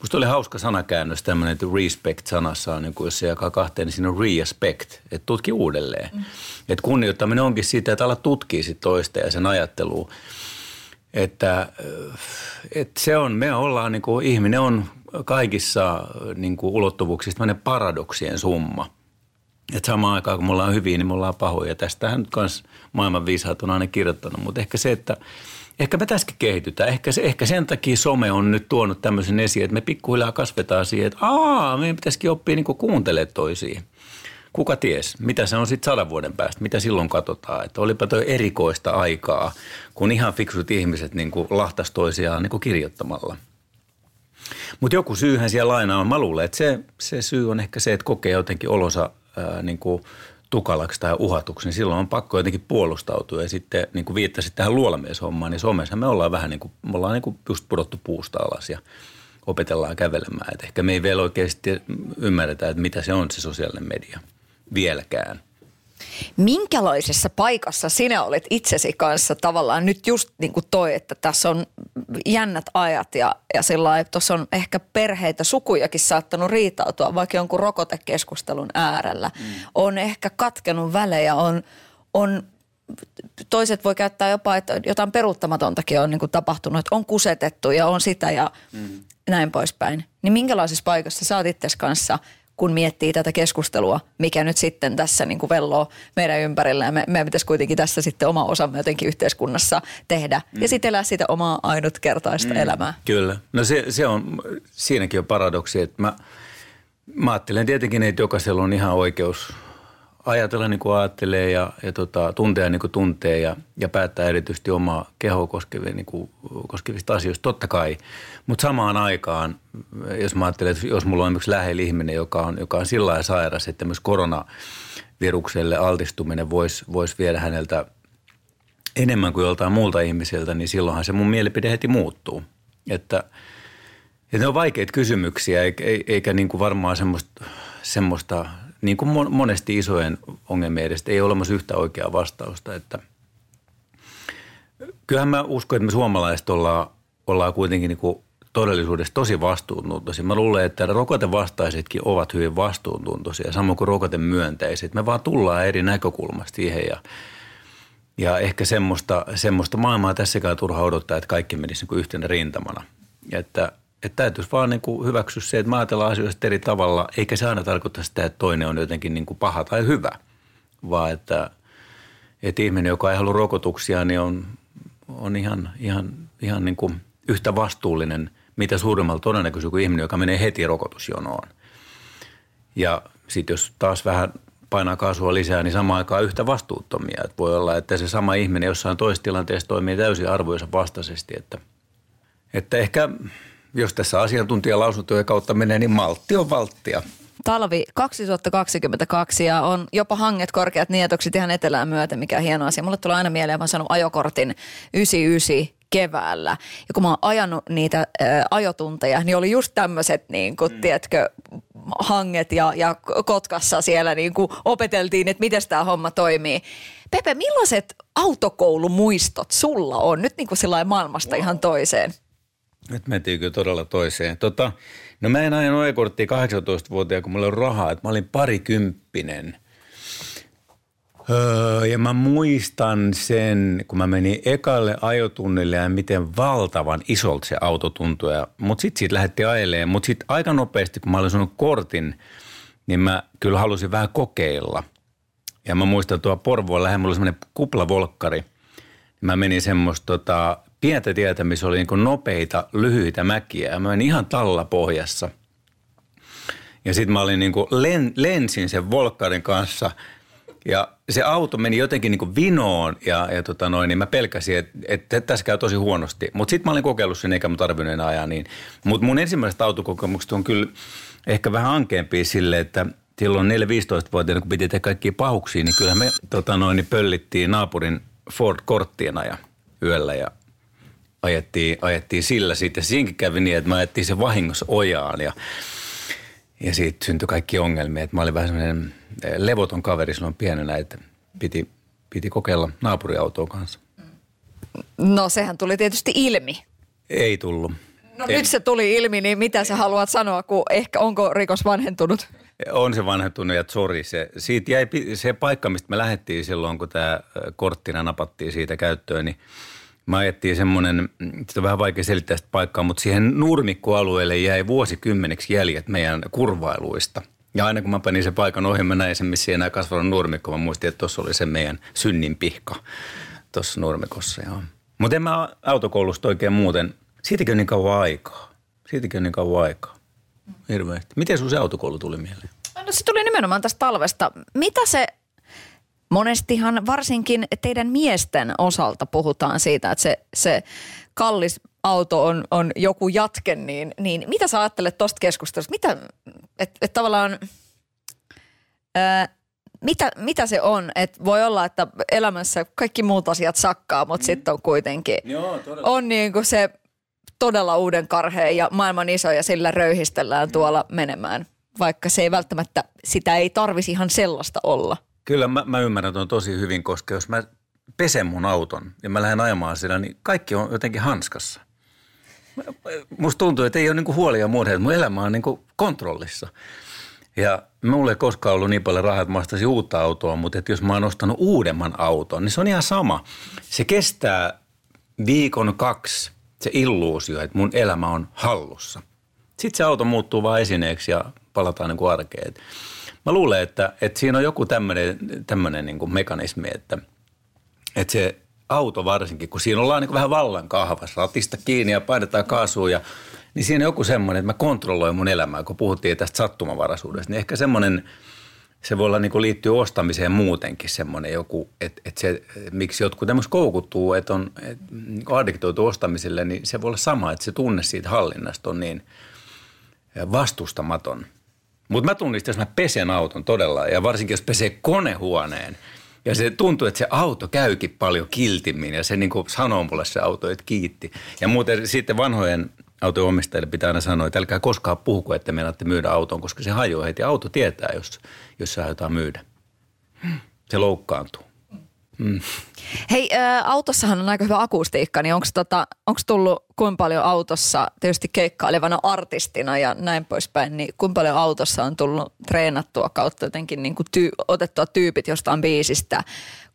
musta oli hauska sanakäännös tämmöinen, että respect-sanassa on, niin kuin, jos se jakaa kahteen, niin siinä on respect, että tutki uudelleen. Mm. Että kunnioittaminen onkin siitä, että ala tutkii sit toista ja sen ajattelua. Että, että se on, me ollaan niin kuin, ihminen on kaikissa niin kuin ulottuvuuksissa paradoksien summa – että samaan aikaan, kun me ollaan hyviä, niin me ollaan pahoja. Tästähän nyt myös maailman viisaat on aina kirjoittanut. Mutta ehkä se, että ehkä me tässäkin kehitytään. Ehkä, se, ehkä sen takia some on nyt tuonut tämmöisen esiin, että me pikkuhiljaa kasvetaan siihen, että aa, meidän pitäisikin oppia niin kuuntelemaan toisiin. Kuka ties, mitä se on sitten sadan vuoden päästä, mitä silloin katsotaan. Että olipa toi erikoista aikaa, kun ihan fiksut ihmiset niin lahtas toisiaan niin kirjoittamalla. Mutta joku syyhän siellä aina on. Mä luulen, että se, se syy on ehkä se, että kokee jotenkin olonsa ää, niin kuin tukalaksi tai uhatuksi, niin silloin on pakko jotenkin puolustautua. Ja sitten niin kuin viittasit tähän luolamieshommaan, niin somessa me ollaan vähän niin kuin, me ollaan niin kuin just pudottu puusta alas ja opetellaan kävelemään. Et ehkä me ei vielä oikeasti ymmärretä, että mitä se on se sosiaalinen media vieläkään. Minkälaisessa paikassa sinä olet itsesi kanssa tavallaan nyt just niin kuin toi, että tässä on jännät ajat ja, ja sillä tuossa on ehkä perheitä, sukujakin saattanut riitautua vaikka jonkun rokotekeskustelun äärellä. Mm. On ehkä katkenut välejä, on, on toiset voi käyttää jopa, että jotain peruuttamatontakin on niin kuin tapahtunut, että on kusetettu ja on sitä ja mm. näin poispäin. Niin minkälaisessa paikassa sä oot kanssa – kun miettii tätä keskustelua, mikä nyt sitten tässä niin kuin velloo meidän ympärillä. Ja me, meidän pitäisi kuitenkin tässä sitten oma osamme jotenkin yhteiskunnassa tehdä mm. ja sitten elää sitä omaa ainutkertaista mm. elämää. Kyllä. No se, se on, siinäkin on paradoksi, että mä, mä ajattelen tietenkin, että jokaisella on ihan oikeus ajatella niin kuin ajattelee ja, ja tota, tuntea niin kuin tuntee ja, ja päättää erityisesti omaa kehoa koskevia, niin kuin, koskevista asioista, totta kai. Mutta samaan aikaan, jos mä ajattelen, että jos mulla on esimerkiksi lähellä ihminen, joka on, joka on sillä lailla sairas, että myös koronavirukselle altistuminen voisi vois viedä häneltä enemmän kuin joltain muulta ihmiseltä, niin silloinhan se mun mielipide heti muuttuu. Että, että ne on vaikeita kysymyksiä, eikä, eikä niin kuin varmaan semmoista, semmoista niin kuin monesti isojen ongelmien edestä ei ole olemassa yhtä oikeaa vastausta. Että kyllähän mä uskon, että me suomalaiset ollaan, ollaan kuitenkin niin kuin todellisuudessa tosi vastuuntuntoisia. Mä luulen, että rokotevastaisetkin ovat hyvin vastuuntuntoisia, samoin kuin rokotemyönteiset. Me vaan tullaan eri näkökulmasta siihen ja, ja ehkä semmoista, semmoista maailmaa tässäkään turha odottaa, että kaikki menisi niin kuin yhtenä rintamana. Että että täytyisi vaan niin kuin hyväksyä se, että ajatellaan asioista eri tavalla, eikä se aina tarkoita sitä, että toinen on jotenkin niin kuin paha tai hyvä, vaan että, että ihminen, joka ei halua rokotuksia, niin on, on ihan, ihan, ihan niin kuin yhtä vastuullinen, mitä suurimmalla todennäköisyydellä kuin ihminen, joka menee heti rokotusjonoon. Ja sitten jos taas vähän painaa kaasua lisää, niin samaan aikaan yhtä vastuuttomia. Että voi olla, että se sama ihminen jossain toisessa tilanteessa toimii täysin arvojensa vastaisesti, että, että ehkä – jos tässä asiantuntijalausuntojen kautta menee, niin maltti on valttia. Talvi 2022 ja on jopa hanget korkeat nietokset ihan etelään myöten, mikä on hieno asia. Mulle tulee aina mieleen, mä oon saanut ajokortin 99 keväällä. Ja kun mä oon ajanut niitä ää, ajotunteja, niin oli just tämmöiset, niin kuin, mm. tiedätkö, hanget ja, ja Kotkassa siellä niin kuin opeteltiin, että miten tämä homma toimii. Pepe, millaiset autokoulumuistot sulla on nyt niin kuin maailmasta wow. ihan toiseen? Nyt mentiin kyllä todella toiseen. Tota, no mä en ajanut ajokorttia 18-vuotiaana, kun mulla oli rahaa, että mä olin parikymppinen. Öö, ja mä muistan sen, kun mä menin ekalle ajotunnille ja miten valtavan isolta se auto tuntui. Mutta sitten siitä lähti ajelemaan. Mutta sitten aika nopeasti, kun mä olin sanonut kortin, niin mä kyllä halusin vähän kokeilla. Ja mä muistan tuo Porvoon lähellä, mulla oli semmoinen kuplavolkkari. Mä menin semmoista tota, pientä tietä, missä oli niin nopeita, lyhyitä mäkiä. Ja mä menin ihan talla pohjassa. Ja sitten mä olin niin kuin len, lensin sen volkkarin kanssa ja se auto meni jotenkin niin kuin vinoon ja, ja tota noin, niin mä pelkäsin, että, että tässä käy tosi huonosti. Mutta sitten mä olin kokeillut sen eikä mä tarvinnut enää ajaa niin. Mutta mun ensimmäiset autokokemukset on kyllä ehkä vähän ankeampia sille, että silloin 4-15-vuotiaana, kun piti tehdä kaikkia pahuksia, niin kyllä me tota noin, niin pöllittiin naapurin Ford Corttiena ja yöllä ja ajettiin, ajettiin sillä sitten. Siinkin kävi niin, että mä ajettiin se vahingossa ojaan ja, ja siitä syntyi kaikki ongelmia. Että mä olin vähän semmoinen eh, levoton kaveri silloin pienenä, että piti, piti kokeilla naapuriautoa kanssa. No sehän tuli tietysti ilmi. Ei tullut. No Ei. nyt se tuli ilmi, niin mitä sä haluat sanoa, kun ehkä onko rikos vanhentunut? On se vanhentunut ja sori. Se, siitä jäi se paikka, mistä me lähdettiin silloin, kun tämä korttina napattiin siitä käyttöön, niin – Mä ajettiin semmoinen, sitä on vähän vaikea selittää sitä paikkaa, mutta siihen nurmikkoalueelle jäi vuosikymmeneksi jäljet meidän kurvailuista. Ja aina kun mä panin sen paikan ohi, mä näin sen, missä ei enää kasvanut nurmikko. Mä muistin, että tuossa oli se meidän synninpihka tuossa nurmikossa. Mutta en mä autokoulusta oikein muuten, siitäkin on niin kauan aikaa. Siitäkin on niin kauan aikaa. Hirveästi. Miten sun se autokoulu tuli mieleen? No se tuli nimenomaan tästä talvesta. Mitä se Monestihan varsinkin teidän miesten osalta puhutaan siitä, että se, se kallis auto on, on joku jatke, niin, niin mitä sä ajattelet tuosta keskustelusta? Mitä, että et tavallaan, ää, mitä, mitä se on? Et voi olla, että elämässä kaikki muut asiat sakkaa, mutta mm. sitten on kuitenkin, Joo, on niin kuin se todella uuden karheen ja maailman iso ja sillä röyhistellään tuolla menemään, vaikka se ei välttämättä, sitä ei tarvisi ihan sellaista olla. Kyllä mä, mä ymmärrän tuon tosi hyvin, koska jos mä pesen mun auton ja mä lähden ajamaan sillä, niin kaikki on jotenkin hanskassa. Musta tuntuu, että ei ole niinku huolia että mun elämä on niinku kontrollissa. Ja mulla ei koskaan ollut niin paljon rahaa, että mä ostaisin uutta autoa, mutta että jos mä oon ostanut uudemman auton, niin se on ihan sama. Se kestää viikon kaksi se illuusio, että mun elämä on hallussa. Sitten se auto muuttuu vaan esineeksi ja palataan niin kuin arkeen. Mä luulen, että, että siinä on joku tämmöinen, niin mekanismi, että, että se auto varsinkin, kun siinä ollaan niin vähän vallan kahvassa, ratista kiinni ja painetaan kaasua ja niin siinä on joku semmoinen, että mä kontrolloin mun elämää, kun puhuttiin tästä sattumavaraisuudesta, niin ehkä semmoinen, se voi olla niin liittyy ostamiseen muutenkin semmoinen joku, että, että se, miksi jotkut tämmöistä koukuttuu, että on että addiktoitu ostamiselle, niin se voi olla sama, että se tunne siitä hallinnasta on niin vastustamaton – mutta mä tunnistin, jos mä pesen auton todella, ja varsinkin jos pesee konehuoneen, ja se tuntuu, että se auto käykin paljon kiltimmin, ja se niin kuin sanoo mulle se auto, että kiitti. Ja muuten sitten vanhojen autojen omistajille pitää aina sanoa, että älkää koskaan puhuko, että menette myydä auton, koska se hajoaa heti. Auto tietää, jos, jos se aiotaan myydä. Se loukkaantuu. Mm. Hei, ä, autossahan on aika hyvä akustiikka, niin onko tota, tullut kuinka paljon autossa, tietysti keikkailevana artistina ja näin poispäin, niin kuinka paljon autossa on tullut treenattua kautta jotenkin niin kuin tyy, otettua tyypit jostain biisistä,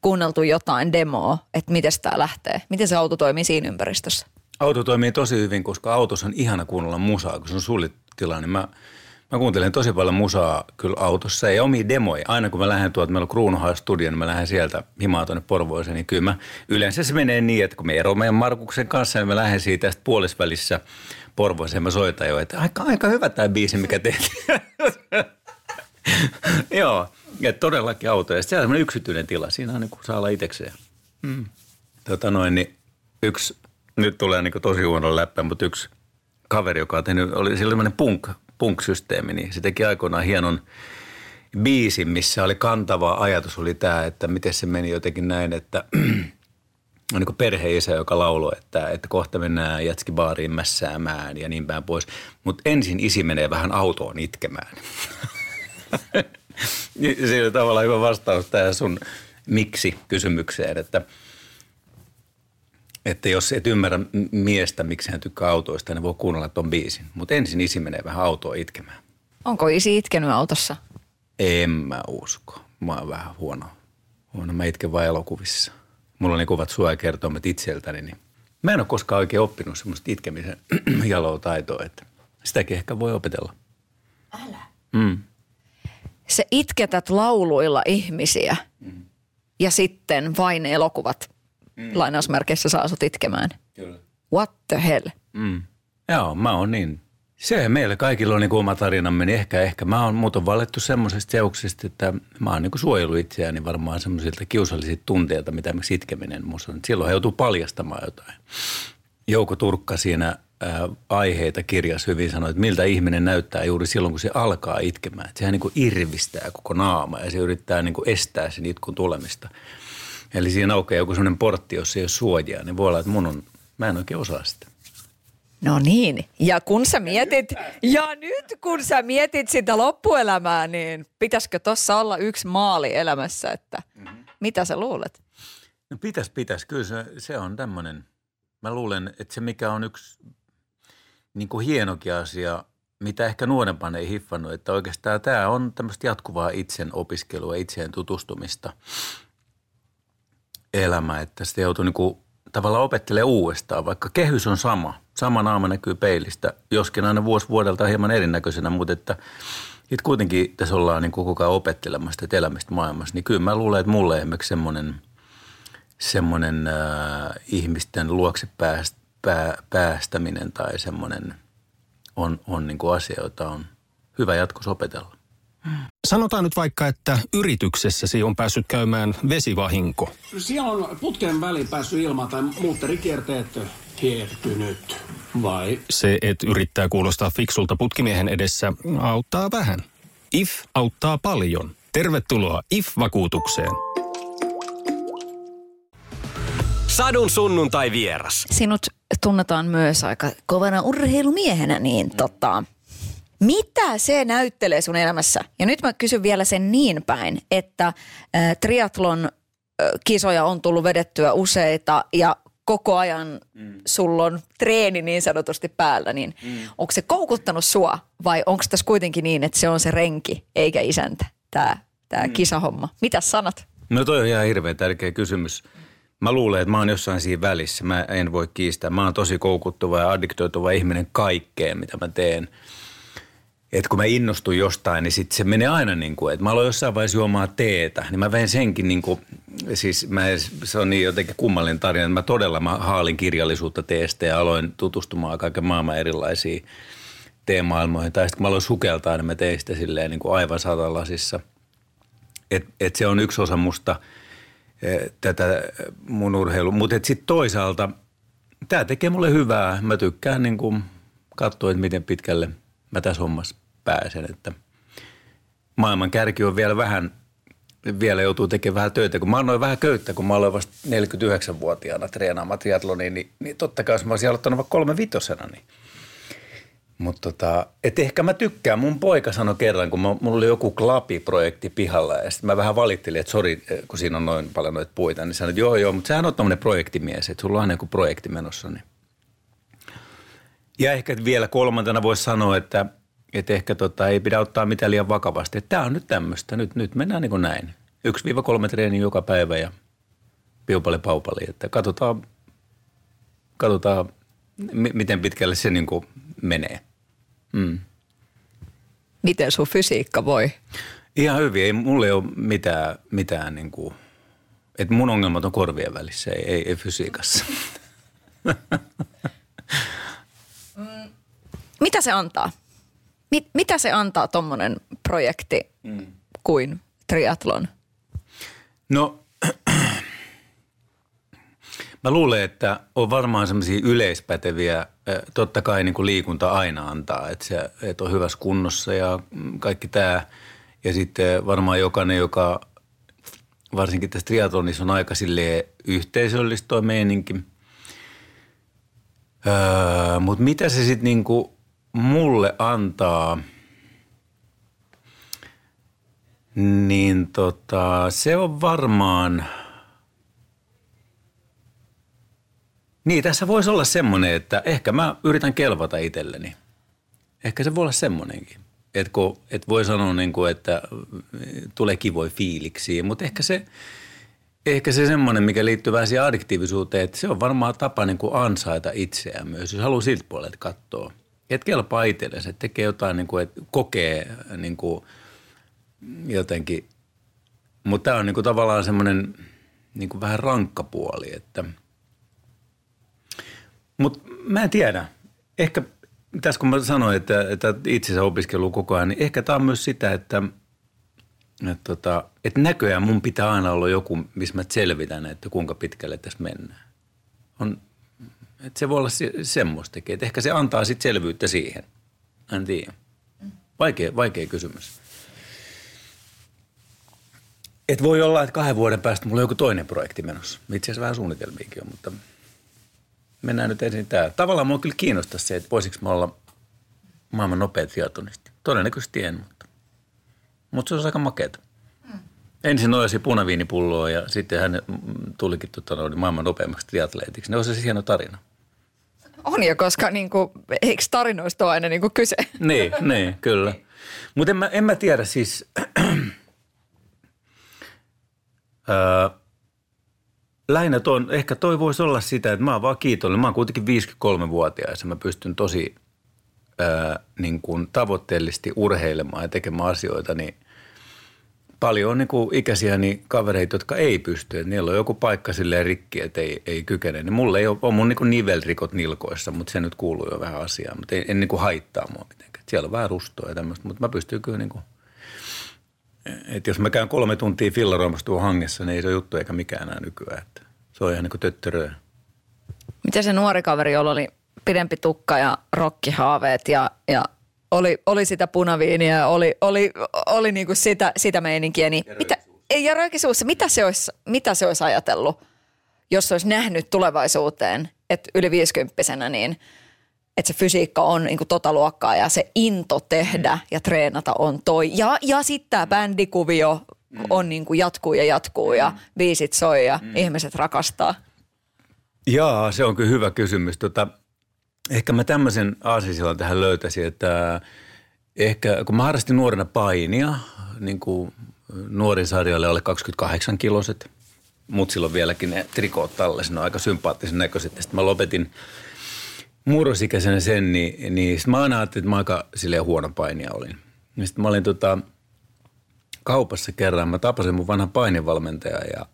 kuunneltu jotain demoa, että miten tämä lähtee? Miten se auto toimii siinä ympäristössä? Auto toimii tosi hyvin, koska autossa on ihana kuunnella musaa, kun se on suljettu tila, niin mä Mä kuuntelen tosi paljon musaa kyllä autossa ja omia demoja. Aina kun mä lähden tuolta, meillä on Kruunuhaa studio, niin mä lähden sieltä himaa tuonne Porvoiseen, niin kyllä mä, yleensä se menee niin, että kun me eroamme meidän Markuksen kanssa, niin mä lähden siitä tästä puolisvälissä Porvoiseen, mä soitan jo, että aika, aika hyvä tämä biisi, mikä tehtiin. Joo, ja todellakin auto. Ja siellä on yksityinen tila, siinä on niin kuin saa olla itsekseen. Mm. Tota noin, niin yksi, nyt tulee niin kuin tosi huono läppä, mutta yksi kaveri, joka on tehnyt, oli sellainen punk, punk-systeemi, niin se teki aikoinaan hienon biisin, missä oli kantava ajatus oli tämä, että miten se meni jotenkin näin, että on niin perheisä, joka lauloi, että, että kohta mennään jätskibaariin mässäämään ja niin päin pois. Mutta ensin isi menee vähän autoon itkemään. se oli tavallaan hyvä vastaus tähän sun miksi kysymykseen, että että jos et ymmärrä miestä, miksi hän tykkää autoista, niin voi kuunnella ton biisin. Mutta ensin isi menee vähän autoa itkemään. Onko isi itkenyt autossa? En mä usko. Mä oon vähän huono. huono. Mä itken vain elokuvissa. Mulla on niin kuvat suojakertoimet itseltäni, niin mä en ole koskaan oikein oppinut semmoista itkemisen jaloa taitoa, että sitäkin ehkä voi opetella. Älä. Mm. Se itketät lauluilla ihmisiä mm. ja sitten vain elokuvat mm. lainausmerkeissä saa sut itkemään. Kyllä. What the hell? Mm. Joo, mä oon niin. Se meillä kaikilla on niin oma tarinamme, niin ehkä, ehkä mä oon muuten valittu semmoisesta seuksesta, että mä oon niin suojellut itseäni varmaan semmoisilta kiusallisilta tunteilta, mitä esimerkiksi itkeminen musta on. Silloin he joutuu paljastamaan jotain. Jouko Turkka siinä ää, aiheita kirjas hyvin sanoi, että miltä ihminen näyttää juuri silloin, kun se alkaa itkemään. Että sehän niin kuin irvistää koko naama ja se yrittää niin kuin estää sen itkun tulemista. Eli siinä aukeaa joku semmoinen portti, jos ei ole suojaa, niin voi olla, että mun on, mä en oikein osaa sitä. No niin, ja kun sä mietit, ja nyt kun sä mietit sitä loppuelämää, niin pitäisikö tossa olla yksi maali elämässä, että mm-hmm. mitä sä luulet? No pitäis, pitäis. Kyllä se, se on tämmöinen, mä luulen, että se mikä on yksi niin kuin hienokin asia, mitä ehkä nuorempana ei hiffannut, että oikeastaan tämä on tämmöistä jatkuvaa itsen opiskelua, itseen tutustumista elämä, että sitä joutuu niin kuin tavallaan opettelee uudestaan, vaikka kehys on sama. Sama naama näkyy peilistä, joskin aina vuosi vuodelta hieman erinäköisenä, mutta että sitten kuitenkin tässä ollaan niin koko ajan opettelemassa että elämistä maailmassa. Niin kyllä mä luulen, että mulle esimerkiksi semmoinen, semmoinen äh, ihmisten luokse pääst, pää, päästäminen tai semmoinen on, on niin kuin asia, jota on hyvä jatkossa opetella. Sanotaan nyt vaikka, että yrityksessäsi on päässyt käymään vesivahinko. Siellä on putken väliin päässyt ilma tai muutterikierteet hiertynyt, vai? Se, että yrittää kuulostaa fiksulta putkimiehen edessä, auttaa vähän. IF auttaa paljon. Tervetuloa IF-vakuutukseen. Sadun sunnuntai vieras. Sinut tunnetaan myös aika kovana urheilumiehenä, niin tota, mitä se näyttelee sun elämässä? Ja nyt mä kysyn vielä sen niin päin, että äh, triatlon äh, kisoja on tullut vedettyä useita ja koko ajan mm. sulla on treeni niin sanotusti päällä, niin mm. onko se koukuttanut sua vai onko tässä kuitenkin niin, että se on se renki eikä isäntä, tämä tää mm. kisahomma? Mitä sanat? No toi on ihan hirveän tärkeä kysymys. Mä luulen, että mä oon jossain siinä välissä. Mä en voi kiistää. Mä oon tosi koukuttuva ja addiktoituva ihminen kaikkeen, mitä mä teen. Et kun mä innostun jostain, niin sit se menee aina niin kuin, että mä aloin jossain vaiheessa juomaan teetä, niin mä vein senkin niin kuin, siis mä, se on niin jotenkin kummallinen tarina, että mä todella mä haalin kirjallisuutta teestä ja aloin tutustumaan kaiken maailman erilaisiin teemaailmoihin. Tai sitten kun mä aloin sukeltaa, niin mä tein sitä silleen niin kuin aivan satalasissa. Et, et se on yksi osa musta eh, tätä mun urheilua. Mutta sitten toisaalta tämä tekee mulle hyvää. Mä tykkään niin kuin katsoa, että miten pitkälle mä tässä hommassa pääsen. Että maailman kärki on vielä vähän, vielä joutuu tekemään vähän töitä. Kun mä annoin vähän köyttä, kun mä aloin vasta 49-vuotiaana treenaamaan triatloniin, niin, niin totta kai jos mä olisin aloittanut vaikka kolme vitosena, niin mutta tota, et ehkä mä tykkään. Mun poika sanoi kerran, kun mä, mulla oli joku klapi-projekti pihalla ja sitten mä vähän valittelin, että sori, kun siinä on noin paljon noita puita, niin sanoin, että joo joo, mutta sehän on tommonen projektimies, että sulla on aina joku projekti menossa. Niin. Ja ehkä vielä kolmantena voisi sanoa, että, että ehkä tota, ei pidä ottaa mitään liian vakavasti. Tämä on nyt tämmöistä, nyt, nyt mennään niin kuin näin. 1-3 treeni joka päivä ja piupali paupali, että katsotaan, katsotaan m- miten pitkälle se niin kuin menee. Mm. Miten sun fysiikka voi? Ihan hyvin. Ei, mulla ei ole mitään, mitään niin kuin, että mun ongelmat on korvien välissä, ei, ei, ei fysiikassa. Mitä se antaa? Mit, mitä se antaa tuommoinen projekti mm. kuin triatlon? No, mä luulen, että on varmaan semmoisia yleispäteviä, totta kai niin kuin liikunta aina antaa, että, se, että on hyvässä kunnossa ja kaikki tämä. Ja sitten varmaan jokainen, joka varsinkin tässä triatlonissa on aika silleen yhteisöllistä toi meininki. Öö, Mutta mitä se sitten niinku mulle antaa, niin tota, se on varmaan, Niin, tässä voisi olla semmoinen, että ehkä mä yritän kelvata itselleni. Ehkä se voi olla semmoinenkin. Että et voi sanoa, niin kuin, että tulee kivoi fiiliksi, mutta ehkä se, ehkä se semmoinen, mikä liittyy vähän siihen addiktiivisuuteen, että se on varmaan tapa niin kuin ansaita itseään myös, jos haluaa siltä puolelta katsoa. Että kelpaa itsellensä, että tekee jotain, niin kuin, että kokee niin kuin jotenkin. Mutta tämä on niin kuin tavallaan semmoinen niin kuin vähän rankka puoli, että – mutta mä en tiedä. Ehkä tässä kun mä sanoin, että, että itsensä opiskelu koko ajan, niin ehkä tämä on myös sitä, että, että, tota, että näköjään mun pitää aina olla joku, missä mä selvitän, että kuinka pitkälle tässä mennään. On, että se voi olla se, semmoistakin, että ehkä se antaa sitten selvyyttä siihen. En tiedä. Vaikea, vaikea kysymys. Et voi olla, että kahden vuoden päästä mulla on joku toinen projekti menossa. Itse asiassa vähän suunnitelmiakin on, mutta – mennään nyt ensin tämä. Tavallaan mua kyllä kiinnostaa se, että voisiko mä olla maailman nopea triatonisti. Todennäköisesti en, mutta, mutta se on aika makeeta. Mm. Ensin nojasi punaviinipulloa ja sitten hän tulikin tota, maailman nopeammaksi triatleetiksi. Ne on se hieno tarina. On jo, koska niin kuin, eikö tarinoista ole aina niin kuin kyse? niin, niin, kyllä. Mutta en mä, en mä tiedä siis, öö, lähinnä ton, ehkä toi voisi olla sitä, että mä oon vaan kiitollinen. Mä oon kuitenkin 53-vuotias ja mä pystyn tosi ää, niin kuin tavoitteellisesti urheilemaan ja tekemään asioita, niin paljon on niin kuin ikäisiäni kavereita, jotka ei pysty. Että niillä on joku paikka silleen rikki, että ei, ei kykene. Niin mulla ei ole, on mun niin nivelrikot nilkoissa, mutta se nyt kuuluu jo vähän asiaan. Mutta ei, en niin kuin haittaa mua mitenkään. Siellä on vähän rustoa ja tämmöistä, mutta mä pystyn kyllä niin kuin – että jos mä käyn kolme tuntia fillaroimassa tuon hangessa, niin ei se ole juttu eikä mikään enää nykyään. Että se on ihan niin kuin töttöröä. Miten se nuori kaveri, jolla oli pidempi tukka ja rokkihaaveet ja, ja oli, oli sitä punaviiniä ja oli, oli, oli niin kuin sitä, sitä meininkiä, niin ja mitä, ja röökisuussa, mitä se, olisi, mitä se olisi ajatellut, jos olisi nähnyt tulevaisuuteen, että yli viisikymppisenä niin – että se fysiikka on niin tota luokkaa ja se into tehdä ja treenata on toi. Ja, ja sitten tämä bändikuvio mm. on niin kuin jatkuu ja jatkuu ja mm. biisit soi ja mm. ihmiset rakastaa. Jaa, se on kyllä hyvä kysymys. Tota, ehkä mä tämmöisen aasisillan tähän löytäisin, että ehkä kun mä harrastin nuorena painia, niin kuin nuorin sarjalle oli 28 kiloset, mutta silloin vieläkin ne trikoot on aika sympaattisen näköiset. Sitten mä lopetin murrosikäisenä sen, niin, niin sit mä aina ajattelin, että mä aika silleen huono painia olin. Sitten mä olin tota, kaupassa kerran, mä tapasin mun vanhan painivalmentajan ja,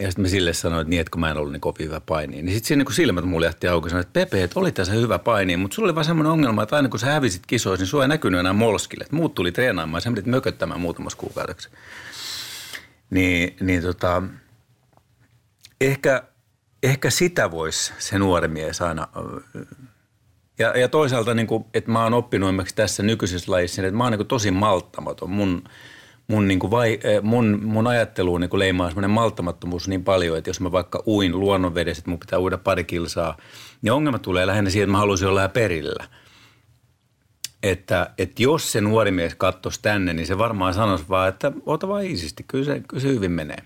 ja sitten mä sille sanoin, että niin, että kun mä en ollut niin kovin hyvä paini. Niin sitten siinä niin silmät mulle jätti auki sanoin, että Pepe, että oli tässä hyvä paini, mutta sulla oli vaan semmoinen ongelma, että aina kun sä hävisit kisoissa, niin sua ei näkynyt enää molskille. Että muut tuli treenaamaan ja sä menit mököttämään muutamassa kuukaudeksi. Niin, niin tota, ehkä ehkä sitä voisi se nuori mies aina ja, ja toisaalta, niin kuin, että mä oon oppinut tässä nykyisessä lajissa, että mä oon niin kuin tosi malttamaton. Mun, mun, niin kuin vai, mun, mun ajatteluun niin kuin leimaa semmoinen malttamattomuus niin paljon, että jos mä vaikka uin luonnonvedessä, että mun pitää uida pari kilsaa, niin ongelma tulee lähinnä siihen, että mä haluaisin olla perillä. Että, että jos se nuori mies kattoisi tänne, niin se varmaan sanoisi vaan, että ota vaan iisisti, kyllä se, kyllä se hyvin menee.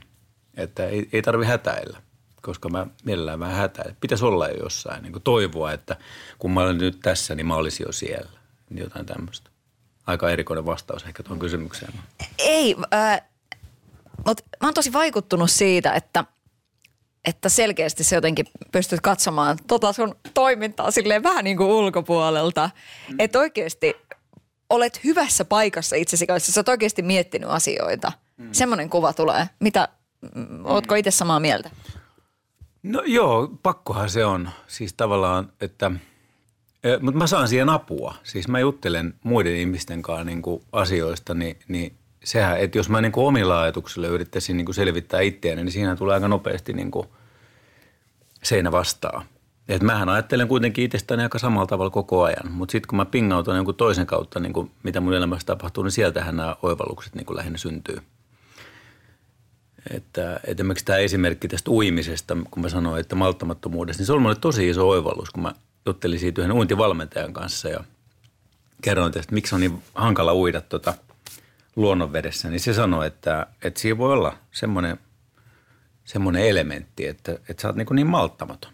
Että ei, ei tarvi hätäillä koska mä mielellään vähän hätää. Pitäisi olla jo jossain, niin kuin toivoa, että kun mä olen nyt tässä, niin mä olisin jo siellä. Jotain tämmöistä. Aika erikoinen vastaus ehkä tuon kysymykseen. Ei, äh, mutta mä oon tosi vaikuttunut siitä, että, että selkeästi se jotenkin pystyt katsomaan tota sun toimintaa silleen vähän niin kuin ulkopuolelta. Mm. Että oikeasti olet hyvässä paikassa itsesi kanssa, sä oot oikeasti miettinyt asioita. Mm. Semmoinen kuva tulee. Mitä, mm. ootko itse samaa mieltä? No joo, pakkohan se on. Siis tavallaan, että – mutta mä saan siihen apua. Siis mä juttelen muiden ihmisten kanssa niin kuin asioista, niin, niin sehän, että jos mä niin kuin omilla ajatuksilla yrittäisin niin kuin selvittää itseäni, niin siinä tulee aika nopeasti niin kuin seinä vastaa. Et mähän ajattelen kuitenkin itsestäni aika samalla tavalla koko ajan, mutta sitten kun mä pingautan jonkun toisen kautta, niin kuin mitä mun elämässä tapahtuu, niin sieltähän nämä oivallukset niin kuin lähinnä syntyy – että, että esimerkiksi tämä esimerkki tästä uimisesta, kun mä sanoin, että malttamattomuudesta, niin se oli mulle tosi iso oivallus, kun mä juttelin siitä yhden uintivalmentajan kanssa ja kerroin tästä, miksi on niin hankala uida tuota luonnonvedessä, niin se sanoi, että, että siinä voi olla semmoinen, semmoinen elementti, että, että sä oot niin, niin malttamaton.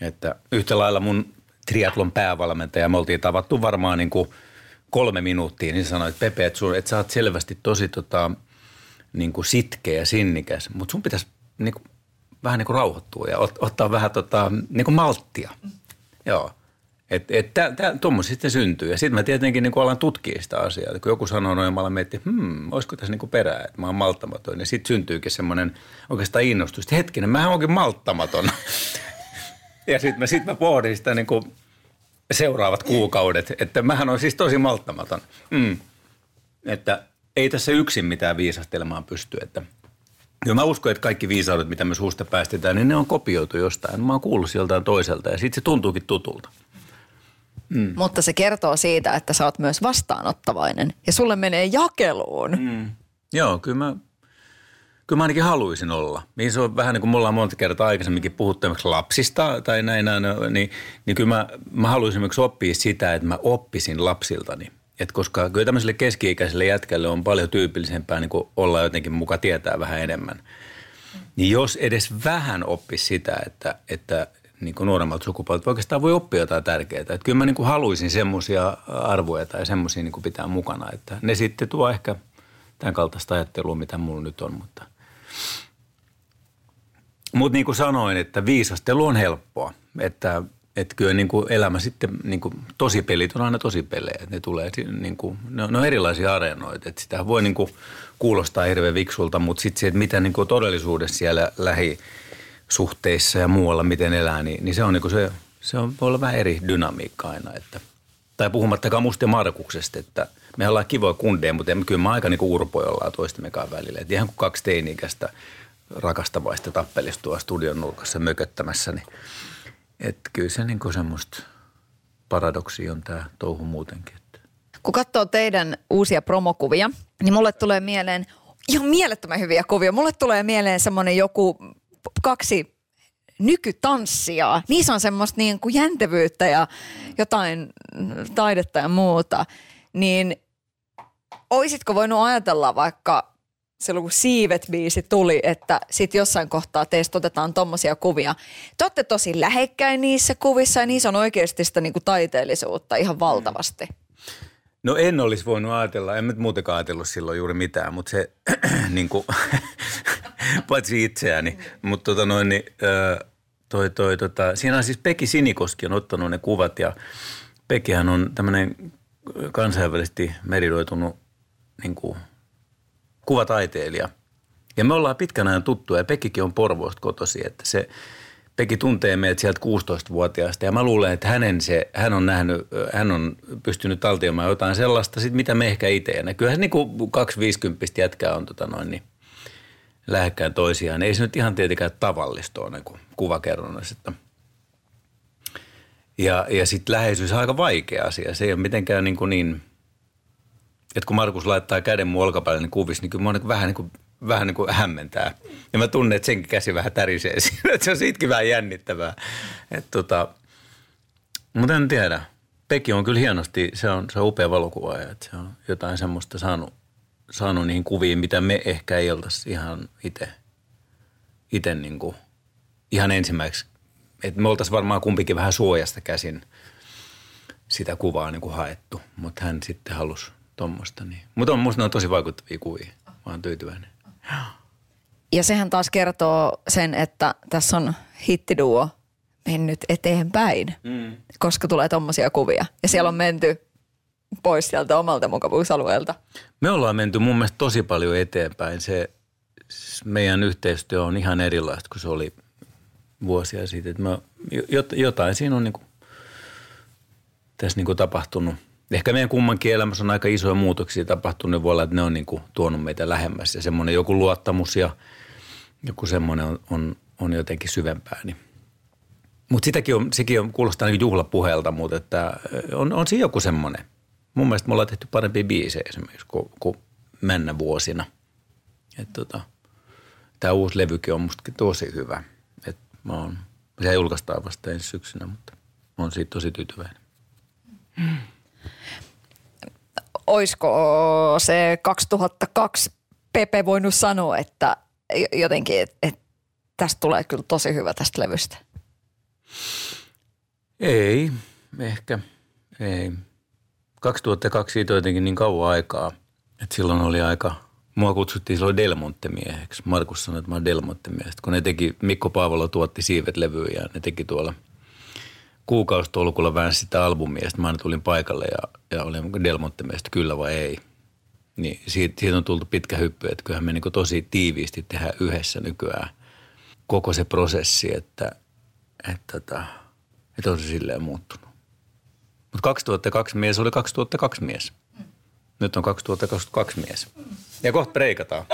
Että yhtä lailla mun triatlon päävalmentaja, me oltiin tavattu varmaan niin kuin kolme minuuttia, niin sanoi, että Pepe, että, sun, että sä oot selvästi tosi tota, niin kuin sitkeä ja sinnikäs, mutta sun pitäisi niin kuin, vähän niin kuin rauhoittua ja ot, ottaa vähän tota, niin kuin malttia. Joo. Että et, tuommoista sitten syntyy. Ja sitten mä tietenkin niin alan tutkia sitä asiaa. Kun joku sanoo noin, mä alan miettiä, hmm, olisiko tässä niin perää, että mä oon malttamaton. Ja sitten syntyykin semmoinen oikeastaan innostus. Hetkinen, mä oonkin malttamaton. ja sitten mä, sit mä pohdin sitä niin kuin seuraavat kuukaudet, että mähän on siis tosi malttamaton. Mm. Että ei tässä yksin mitään viisastelemaan pysty, että – Joo, mä uskon, että kaikki viisaudet, mitä me suusta päästetään, niin ne on kopioitu jostain. Mä oon kuullut joltain toiselta ja sitten se tuntuukin tutulta. Mm. Mutta se kertoo siitä, että sä oot myös vastaanottavainen ja sulle menee jakeluun. Mm. Joo, kyllä mä, kyllä mä ainakin haluaisin olla. Niin se on vähän niin kuin mulla on monta kertaa aikaisemminkin puhuttu lapsista tai näin, näin niin, niin kyllä mä, mä haluaisin myös oppia sitä, että mä oppisin lapsiltani. Et koska kyllä tämmöiselle keski-ikäiselle jätkälle on paljon tyypillisempää niin olla jotenkin muka tietää vähän enemmän. Niin jos edes vähän oppisi sitä, että, että niin kuin nuoremmalta sukupolvelta oikeastaan voi oppia jotain tärkeää. Että kyllä mä niin kuin haluaisin semmoisia arvoja tai semmoisia niin pitää mukana, että ne sitten tuo ehkä tämän kaltaista ajattelua, mitä mulla nyt on. Mutta, mutta niin kuin sanoin, että viisastelu on helppoa. Että, että kyllä niin kuin elämä sitten, niin kuin pelit on aina pelejä. Että ne tulee, niin kuin, ne, on, ne on erilaisia areenoita. Että sitä voi niin kuin kuulostaa hirveän viksulta, mutta sitten se, että mitä niin kuin todellisuudessa siellä lähi suhteissa ja muualla, miten elää, niin, niin se on niin kuin se, se on, voi olla vähän eri dynamiikka aina. Että, tai puhumattakaan musta Markuksesta, että me ollaan kivoja kundeja, mutta kyllä me aika niin urpoja ollaan toistemmekaan välillä. Että ihan kuin kaksi teini-ikäistä rakastavaista tappelista tuolla studion nurkassa mököttämässä, niin että kyllä se niin semmoista paradoksia on tämä touhu muutenkin. Kun katsoo teidän uusia promokuvia, niin mulle tulee mieleen ihan mielettömän hyviä kuvia. Mulle tulee mieleen semmoinen joku kaksi nykytanssia. Niissä on semmoista niin kuin jäntevyyttä ja jotain taidetta ja muuta. Niin oisitko voinut ajatella vaikka silloin kun Siivet-biisi tuli, että sit jossain kohtaa teistä otetaan tommosia kuvia. Te olette tosi lähekkäin niissä kuvissa ja niissä on oikeasti sitä niinku taiteellisuutta ihan valtavasti. No en olisi voinut ajatella, en nyt muutenkaan ajatellut silloin juuri mitään, mutta se niin kuin, paitsi itseäni. Mutta tota noin, niin, toi, toi, tota, siinä on siis Pekki Sinikoski on ottanut ne kuvat ja Pekihän on tämmöinen kansainvälisesti meridoitunut niin kuin, kuvataiteilija. Ja me ollaan pitkän ajan tuttuja ja Pekkikin on Porvoosta kotosi, että se Pekki tuntee meidät sieltä 16-vuotiaasta ja mä luulen, että hänen se, hän on nähnyt, hän on pystynyt taltioimaan jotain sellaista, sit mitä me ehkä itse. Ja kyllähän niin kuin kaksi viisikymppistä jätkää on tota noin, niin lähekkään toisiaan. Ei se nyt ihan tietenkään tavallista ole niin kuvakerronnassa. Ja, ja sitten läheisyys on aika vaikea asia. Se ei ole mitenkään niin, kuin niin että kun Markus laittaa käden mun olkapäälle niin kuvissa, niin kyllä mä niin vähän niin kuin vähän niin kuin hämmentää. Ja mä tunnen, että senkin käsi vähän tärisee siinä, että se on siitäkin vähän jännittävää. Että tota, mutta en tiedä. Pekki on kyllä hienosti, se on, se on upea valokuvaaja, että se on jotain semmoista saanut saanut niihin kuviin, mitä me ehkä ei oltaisi ihan itse, itse niin kuin, ihan ensimmäiseksi. Että me oltaisiin varmaan kumpikin vähän suojasta käsin sitä kuvaa niin kuin haettu, mutta hän sitten halusi tuommoista. Niin. Mutta on musta ne on tosi vaikuttavia kuvia. Mä oon tyytyväinen. Ja sehän taas kertoo sen, että tässä on hittiduo mennyt eteenpäin, mm. koska tulee tommosia kuvia. Ja siellä on menty pois sieltä omalta mukavuusalueelta? Me ollaan menty mun mielestä tosi paljon eteenpäin. Se meidän yhteistyö on ihan erilaista kuin se oli vuosia sitten. Että mä, jotain siinä on niin kuin, tässä niin kuin tapahtunut. Ehkä meidän kummankin elämässä on aika isoja muutoksia tapahtunut. Voi olla, että ne on niin kuin tuonut meitä lähemmäs ja semmoinen joku luottamus ja joku semmoinen on, on, on jotenkin syvempää. Niin. Mutta sitäkin on, sekin on, kuulostaa niin juhlapuheelta, mutta että on, on siinä joku semmoinen – mun mielestä me ollaan tehty parempia biisejä esimerkiksi kuin, kuin mennä vuosina. tota, tämä uusi levykin on musta tosi hyvä. Et mä oon, se julkaistaan vasta ensi syksynä, mutta oon siitä tosi tyytyväinen. Hmm. Oisko se 2002 Pepe voinut sanoa, että jotenkin, että et tästä tulee kyllä tosi hyvä tästä levystä? Ei, ehkä. Ei. 2002 siitä on jotenkin niin kauan aikaa, että silloin oli aika, mua kutsuttiin silloin Delmonte-mieheksi. Markus sanoi, että mä oon Delmonte-mies. Kun ne teki, Mikko Paavola tuotti siivet levyä ja ne teki tuolla kuukausitolkulla väänsi sitä albumia. Sitten mä aina tulin paikalle ja, ja olin Delmonte-mies, että kyllä vai ei. Niin siitä, siitä on tultu pitkä hyppy, että kyllähän me niin tosi tiiviisti tehdään yhdessä nykyään koko se prosessi, että, että, että, että on se silleen muuttunut. Mutta 2002 mies oli 2002 mies. Nyt on 2022 mies. Ja kohta breikataan.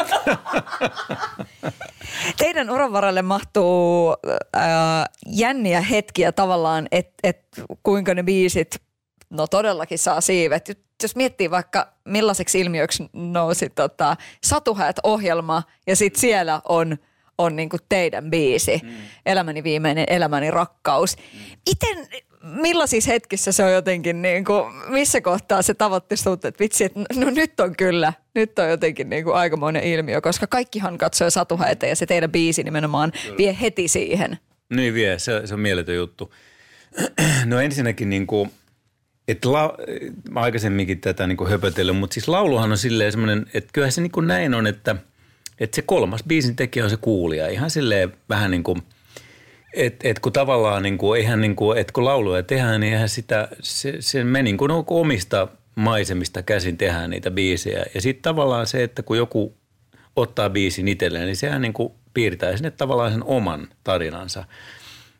Teidän uran varalle mahtuu ää, jänniä hetkiä tavallaan, että et, kuinka ne biisit no todellakin saa siivet. Jos miettii vaikka millaiseksi ilmiöksi nousi tota, Satuhäät-ohjelma ja sitten siellä on – on niinku teidän biisi, mm. Elämäni viimeinen, elämäni rakkaus. Miten, millaisissa hetkissä se on jotenkin, niinku, missä kohtaa se tavoitti sinut, että vitsi, että no nyt on kyllä, nyt on jotenkin niinku aikamoinen ilmiö, koska kaikkihan katsoo satuhaita ja se teidän biisi nimenomaan kyllä. vie heti siihen. Niin vie, se, se on mieletön juttu. No ensinnäkin niin kuin, että la, mä aikaisemminkin tätä niin höpötellyt, mutta siis lauluhan on silleen semmoinen, että kyllähän se niin kuin näin on, että – että se kolmas biisin tekijä on se kuulija. Ihan silleen vähän niin kuin, että et kun tavallaan niin kuin, eihän niin kuin, että kun lauluja tehdään, niin eihän sitä, se, se me niin kuin omista maisemista käsin tehdään niitä biisejä. Ja sitten tavallaan se, että kun joku ottaa biisin itselleen, niin sehän niin kuin piirtää sinne tavallaan sen oman tarinansa.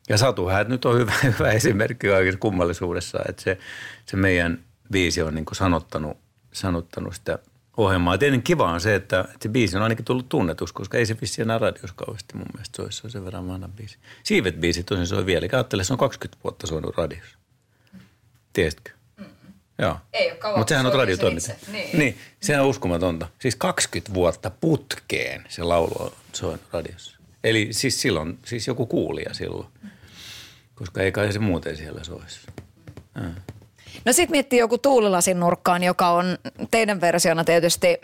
Ja Satu Häät nyt on hyvä, hyvä esimerkki kaikessa kummallisuudessa, että se, se meidän biisi on niin kuin sanottanut, sanottanut sitä ohjelmaa. Tietenkin kiva on se, että, että se biisi on ainakin tullut tunnetus, koska ei se vissi enää radios kauheasti mun mielestä soisi. Se on sen verran vanha biisi. Siivet biisi tosin soi vielä. Ajattele, se on 20 vuotta soinut radiossa. Tiesitkö? Joo. Ei ole kauan. Mutta sehän on radiotoimittaja. Niin. niin. sehän on uskomatonta. Siis 20 vuotta putkeen se laulu on soinut radiossa. Eli siis silloin, siis joku kuulija silloin. Koska ei kai se muuten siellä soisi. Ja. No sit miettii joku tuulilasin nurkkaan, joka on teidän versiona tietysti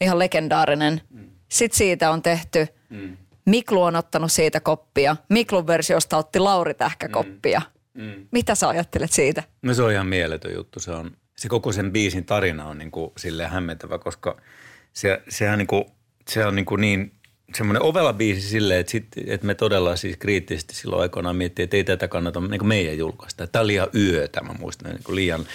ihan legendaarinen. Mm. Sitten siitä on tehty, mm. Miklu on ottanut siitä koppia. Miklun versiosta otti Lauri Tähkä koppia. Mm. Mm. Mitä sä ajattelet siitä? No se on ihan mieletön juttu. Se, on, se koko sen biisin tarina on niin kuin silleen hämmentävä, koska se, sehän niin kuin, se on niin, kuin niin semmoinen ovela biisi silleen, että, sit, että me todella siis kriittisesti silloin aikoinaan miettii, että ei tätä kannata niin meidän julkaista. Tämä on liian yötä, mä muistan, niin kuin liian,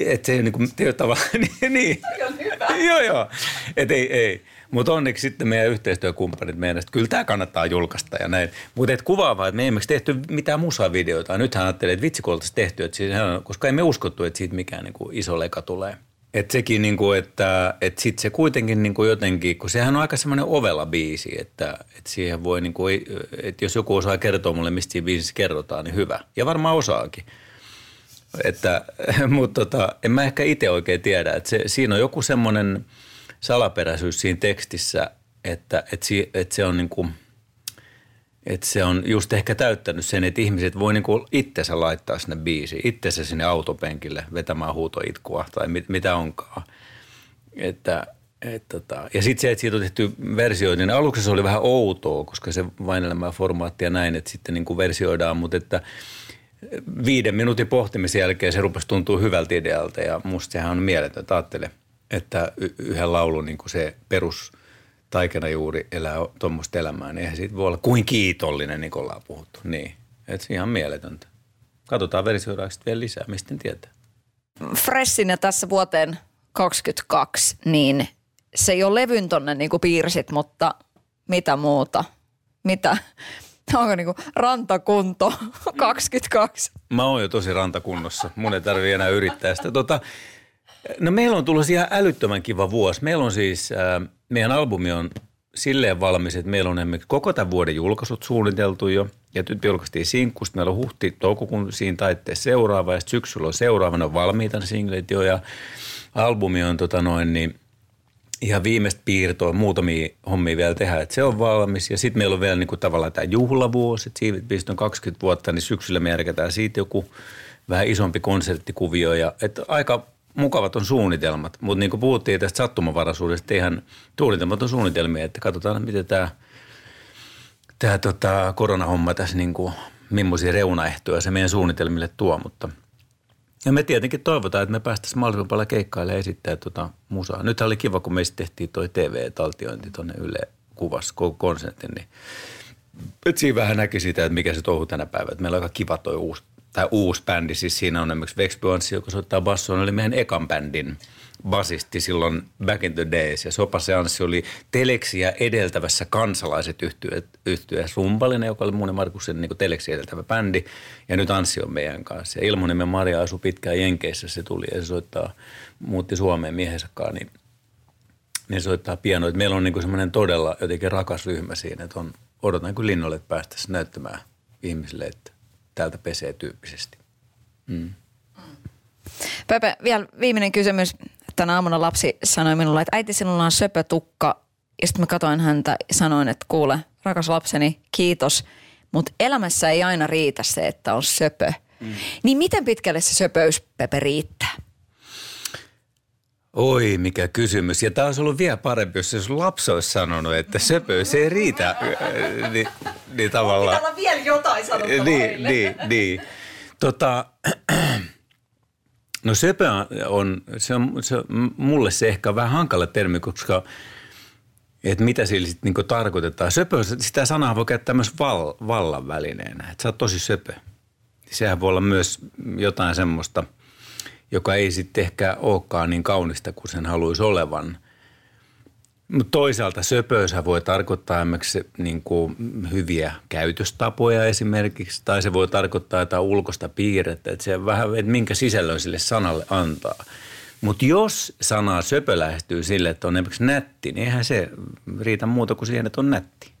että se ei niin kuin, tavallaan, niin, niin. joo, joo, että ei, ei. Mutta onneksi sitten meidän yhteistyökumppanit meidän, että kyllä tämä kannattaa julkaista ja näin. Mutta et kuvaavaa, että me ei tehty mitään musavideoita. Nythän ajattelee, että vitsi kun tehty, että siis, koska ei me uskottu, että siitä mikään niin kuin iso leka tulee. Että sekin, niin kuin, että, että sitten se kuitenkin niin kuin jotenkin, kun sehän on aika semmoinen ovela biisi, että, että siihen voi, niin kuin, että jos joku osaa kertoa mulle, mistä siinä biisissä kerrotaan, niin hyvä. Ja varmaan osaakin. Että, mutta tota, en mä ehkä itse oikein tiedä, että se, siinä on joku semmoinen salaperäisyys siinä tekstissä, että, että, si, että se on niin kuin – että se on just ehkä täyttänyt sen, että ihmiset voi niinku itsensä laittaa sinne biisiin, itsensä sinne autopenkille vetämään huutoitkua tai mit, mitä onkaan. Että, et tota. Ja sitten se, että siitä on tehty versioita, niin aluksi se oli vähän outoa, koska se vain elämää formaatti ja näin, että sitten niinku versioidaan, mutta että viiden minuutin pohtimisen jälkeen se rupesi tuntua hyvältä idealta ja musta sehän on mieletöntä. Ajattele, että yhden laulun niin se perus – taikena juuri elää tuommoista elämää, niin eihän siitä voi olla kuin kiitollinen, niin kuin ollaan puhuttu. Niin, että ihan mieletöntä. Katsotaan versioidaanko vielä lisää, mistä tietää. Freshinä tässä vuoteen 2022, niin se ei ole levyn tonne niin kuin piirsit, mutta mitä muuta? Mitä? Onko niin kuin rantakunto 22? Mä oon jo tosi rantakunnossa. Mun ei tarvii enää yrittää sitä. Tota, no meillä on tullut ihan älyttömän kiva vuosi. Meillä on siis äh, meidän albumi on silleen valmis, että meillä on esimerkiksi koko tämän vuoden julkaisut suunniteltu jo. Ja nyt julkaistiin sinkkusta. Meillä on huhti, toukokuun siinä taitteessa seuraava ja syksyllä on seuraava. Ne on valmiita singlet jo ja albumi on tota noin niin ihan viimeistä piirtoa, muutamia hommia vielä tehdä, että se on valmis. Ja sitten meillä on vielä niin kuin tavallaan tämä juhlavuosi, että Siivet on 20 vuotta, niin syksyllä me järkätään siitä joku vähän isompi konserttikuvio. Ja, että aika mukavat on suunnitelmat, mutta niin kuin puhuttiin tästä sattumanvaraisuudesta, eihän suunnitelmat on suunnitelmia, että katsotaan, miten tämä, tämä tota, koronahomma tässä niin kuin millaisia reunaehtoja se meidän suunnitelmille tuo, mutta ja me tietenkin toivotaan, että me päästäisiin mahdollisimman paljon keikkaille ja esittää tuota musaa. Nyt oli kiva, kun me tehtiin toi TV-taltiointi tuonne Yle kuvassa koko konsertin, niin että siinä vähän näki sitä, että mikä se touhu tänä päivänä. Meillä on aika kiva toi uusi, tai uusi bändi, siis siinä on esimerkiksi Vexby Anssi, joka soittaa bassoa, oli meidän ekan bändin basisti silloin back in the days. Ja Sopa Seanssi oli Teleksiä edeltävässä kansalaiset yhtyessä rumpalinen, joka oli mun ja Markusen niin Teleksiä edeltävä bändi. Ja nyt Anssi on meidän kanssa. Ja Ilmonen Maria asui pitkään Jenkeissä, se tuli ja se soittaa, muutti Suomeen miehensä kanssa, niin ne soittaa pianoita. Meillä on niin semmoinen todella jotenkin rakas ryhmä siinä, että on, odotan kuin linnolle, että päästäisiin näyttämään ihmisille, että täältä pesee tyyppisesti. Mm. Pepe, vielä viimeinen kysymys. Tänä aamuna lapsi sanoi minulle, että äiti sinulla on söpötukka. Ja sitten mä katsoin häntä ja sanoin, että kuule, rakas lapseni, kiitos. Mutta elämässä ei aina riitä se, että on söpö. Mm. Niin miten pitkälle se söpöys, Pepe, riittää? Oi, mikä kysymys. Ja tämä olisi ollut vielä parempi, jos sun lapsi olisi sanonut, että söpöys ei riitä. niin, niin tavallaan. Pitää olla vielä jotain sanottavaa Niin, niin, niin. Tota, No söpö on, se on, se on, mulle se ehkä vähän hankala termi, koska että mitä sillä sitten niinku tarkoitetaan. Söpö, sitä sanaa voi käyttää myös val, vallan välineenä, että sä oot tosi söpö. Sehän voi olla myös jotain semmoista, joka ei sitten ehkä olekaan niin kaunista kuin sen haluaisi olevan – mutta toisaalta söpöysä voi tarkoittaa esimerkiksi niin kuin hyviä käytöstapoja esimerkiksi, tai se voi tarkoittaa jotain ulkoista piirrettä, että se vähän, että minkä sisällön sille sanalle antaa. Mutta jos sana söpö lähestyy sille, että on esimerkiksi nätti, niin eihän se riitä muuta kuin siihen, että on nätti.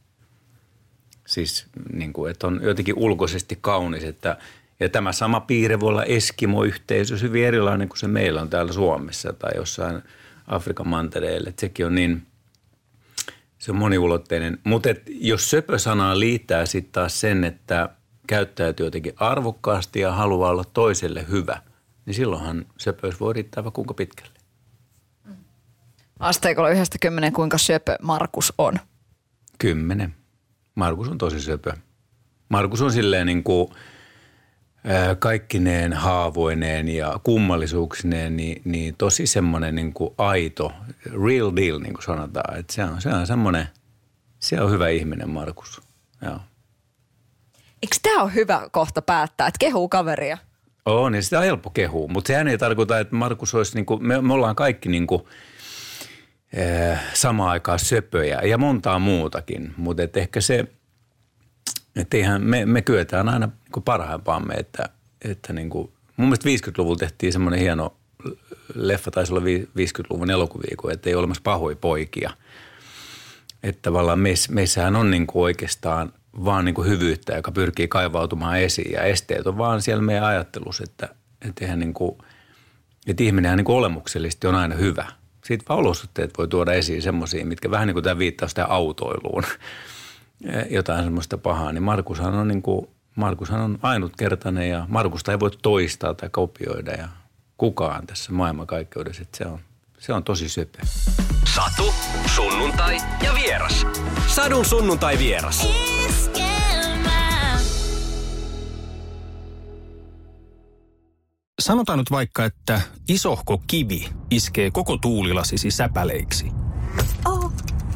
Siis niin kuin, että on jotenkin ulkoisesti kaunis, että ja tämä sama piirre voi olla Eskimo-yhteisö hyvin erilainen kuin se meillä on täällä Suomessa tai jossain Afrikan mantereelle. Että sekin on niin – se on moniulotteinen. Mutta jos söpö-sanaa liittää sitten taas sen, että käyttäytyy jotenkin arvokkaasti ja haluaa olla toiselle hyvä, niin silloinhan söpöys voi riittää vaikka kuinka pitkälle. Asteikolla yhdestä kymmenen, kuinka söpö Markus on? Kymmenen. Markus on tosi söpö. Markus on silleen niin kuin – kaikkineen haavoineen ja kummallisuuksineen, niin, niin tosi semmoinen niin kuin aito, real deal niin kuin sanotaan. Että se on, se on semmoinen, se on hyvä ihminen Markus. Joo. Eikö tämä ole hyvä kohta päättää, että kehuu kaveria? On, niin sitä on helppo kehua, mutta sehän ei tarkoita, että Markus olisi, niin kuin, me, me ollaan kaikki niin kuin, samaan aikaan söpöjä ja montaa muutakin, mutta ehkä se – että eihän me, me kyetään aina niin parhaimpaamme, että, että niin kuin, mun mielestä 50-luvulla tehtiin semmoinen hieno leffa, taisi olla 50-luvun elokuvia, että ei ole olemassa pahoja poikia. Että tavallaan meiss, meissähän on niin kuin oikeastaan vaan niin kuin hyvyyttä, joka pyrkii kaivautumaan esiin ja esteet on vaan siellä meidän ajattelussa, että, että, eihän niin kuin, että ihminenhän niin kuin olemuksellisesti on aina hyvä. Siitä vaan olosuhteet voi tuoda esiin semmoisia, mitkä vähän niin kuin tämä viittaa sitä autoiluun jotain semmoista pahaa, niin Markushan on, niin kuin, Markushan on ainutkertainen ja Markusta ei voi toistaa tai kopioida ja kukaan tässä maailmankaikkeudessa. Että se on, se on tosi söpö. Satu, sunnuntai ja vieras. Sadun sunnuntai vieras. Sanotaan nyt vaikka, että isohko kivi iskee koko tuulilasisi säpäleiksi. Oh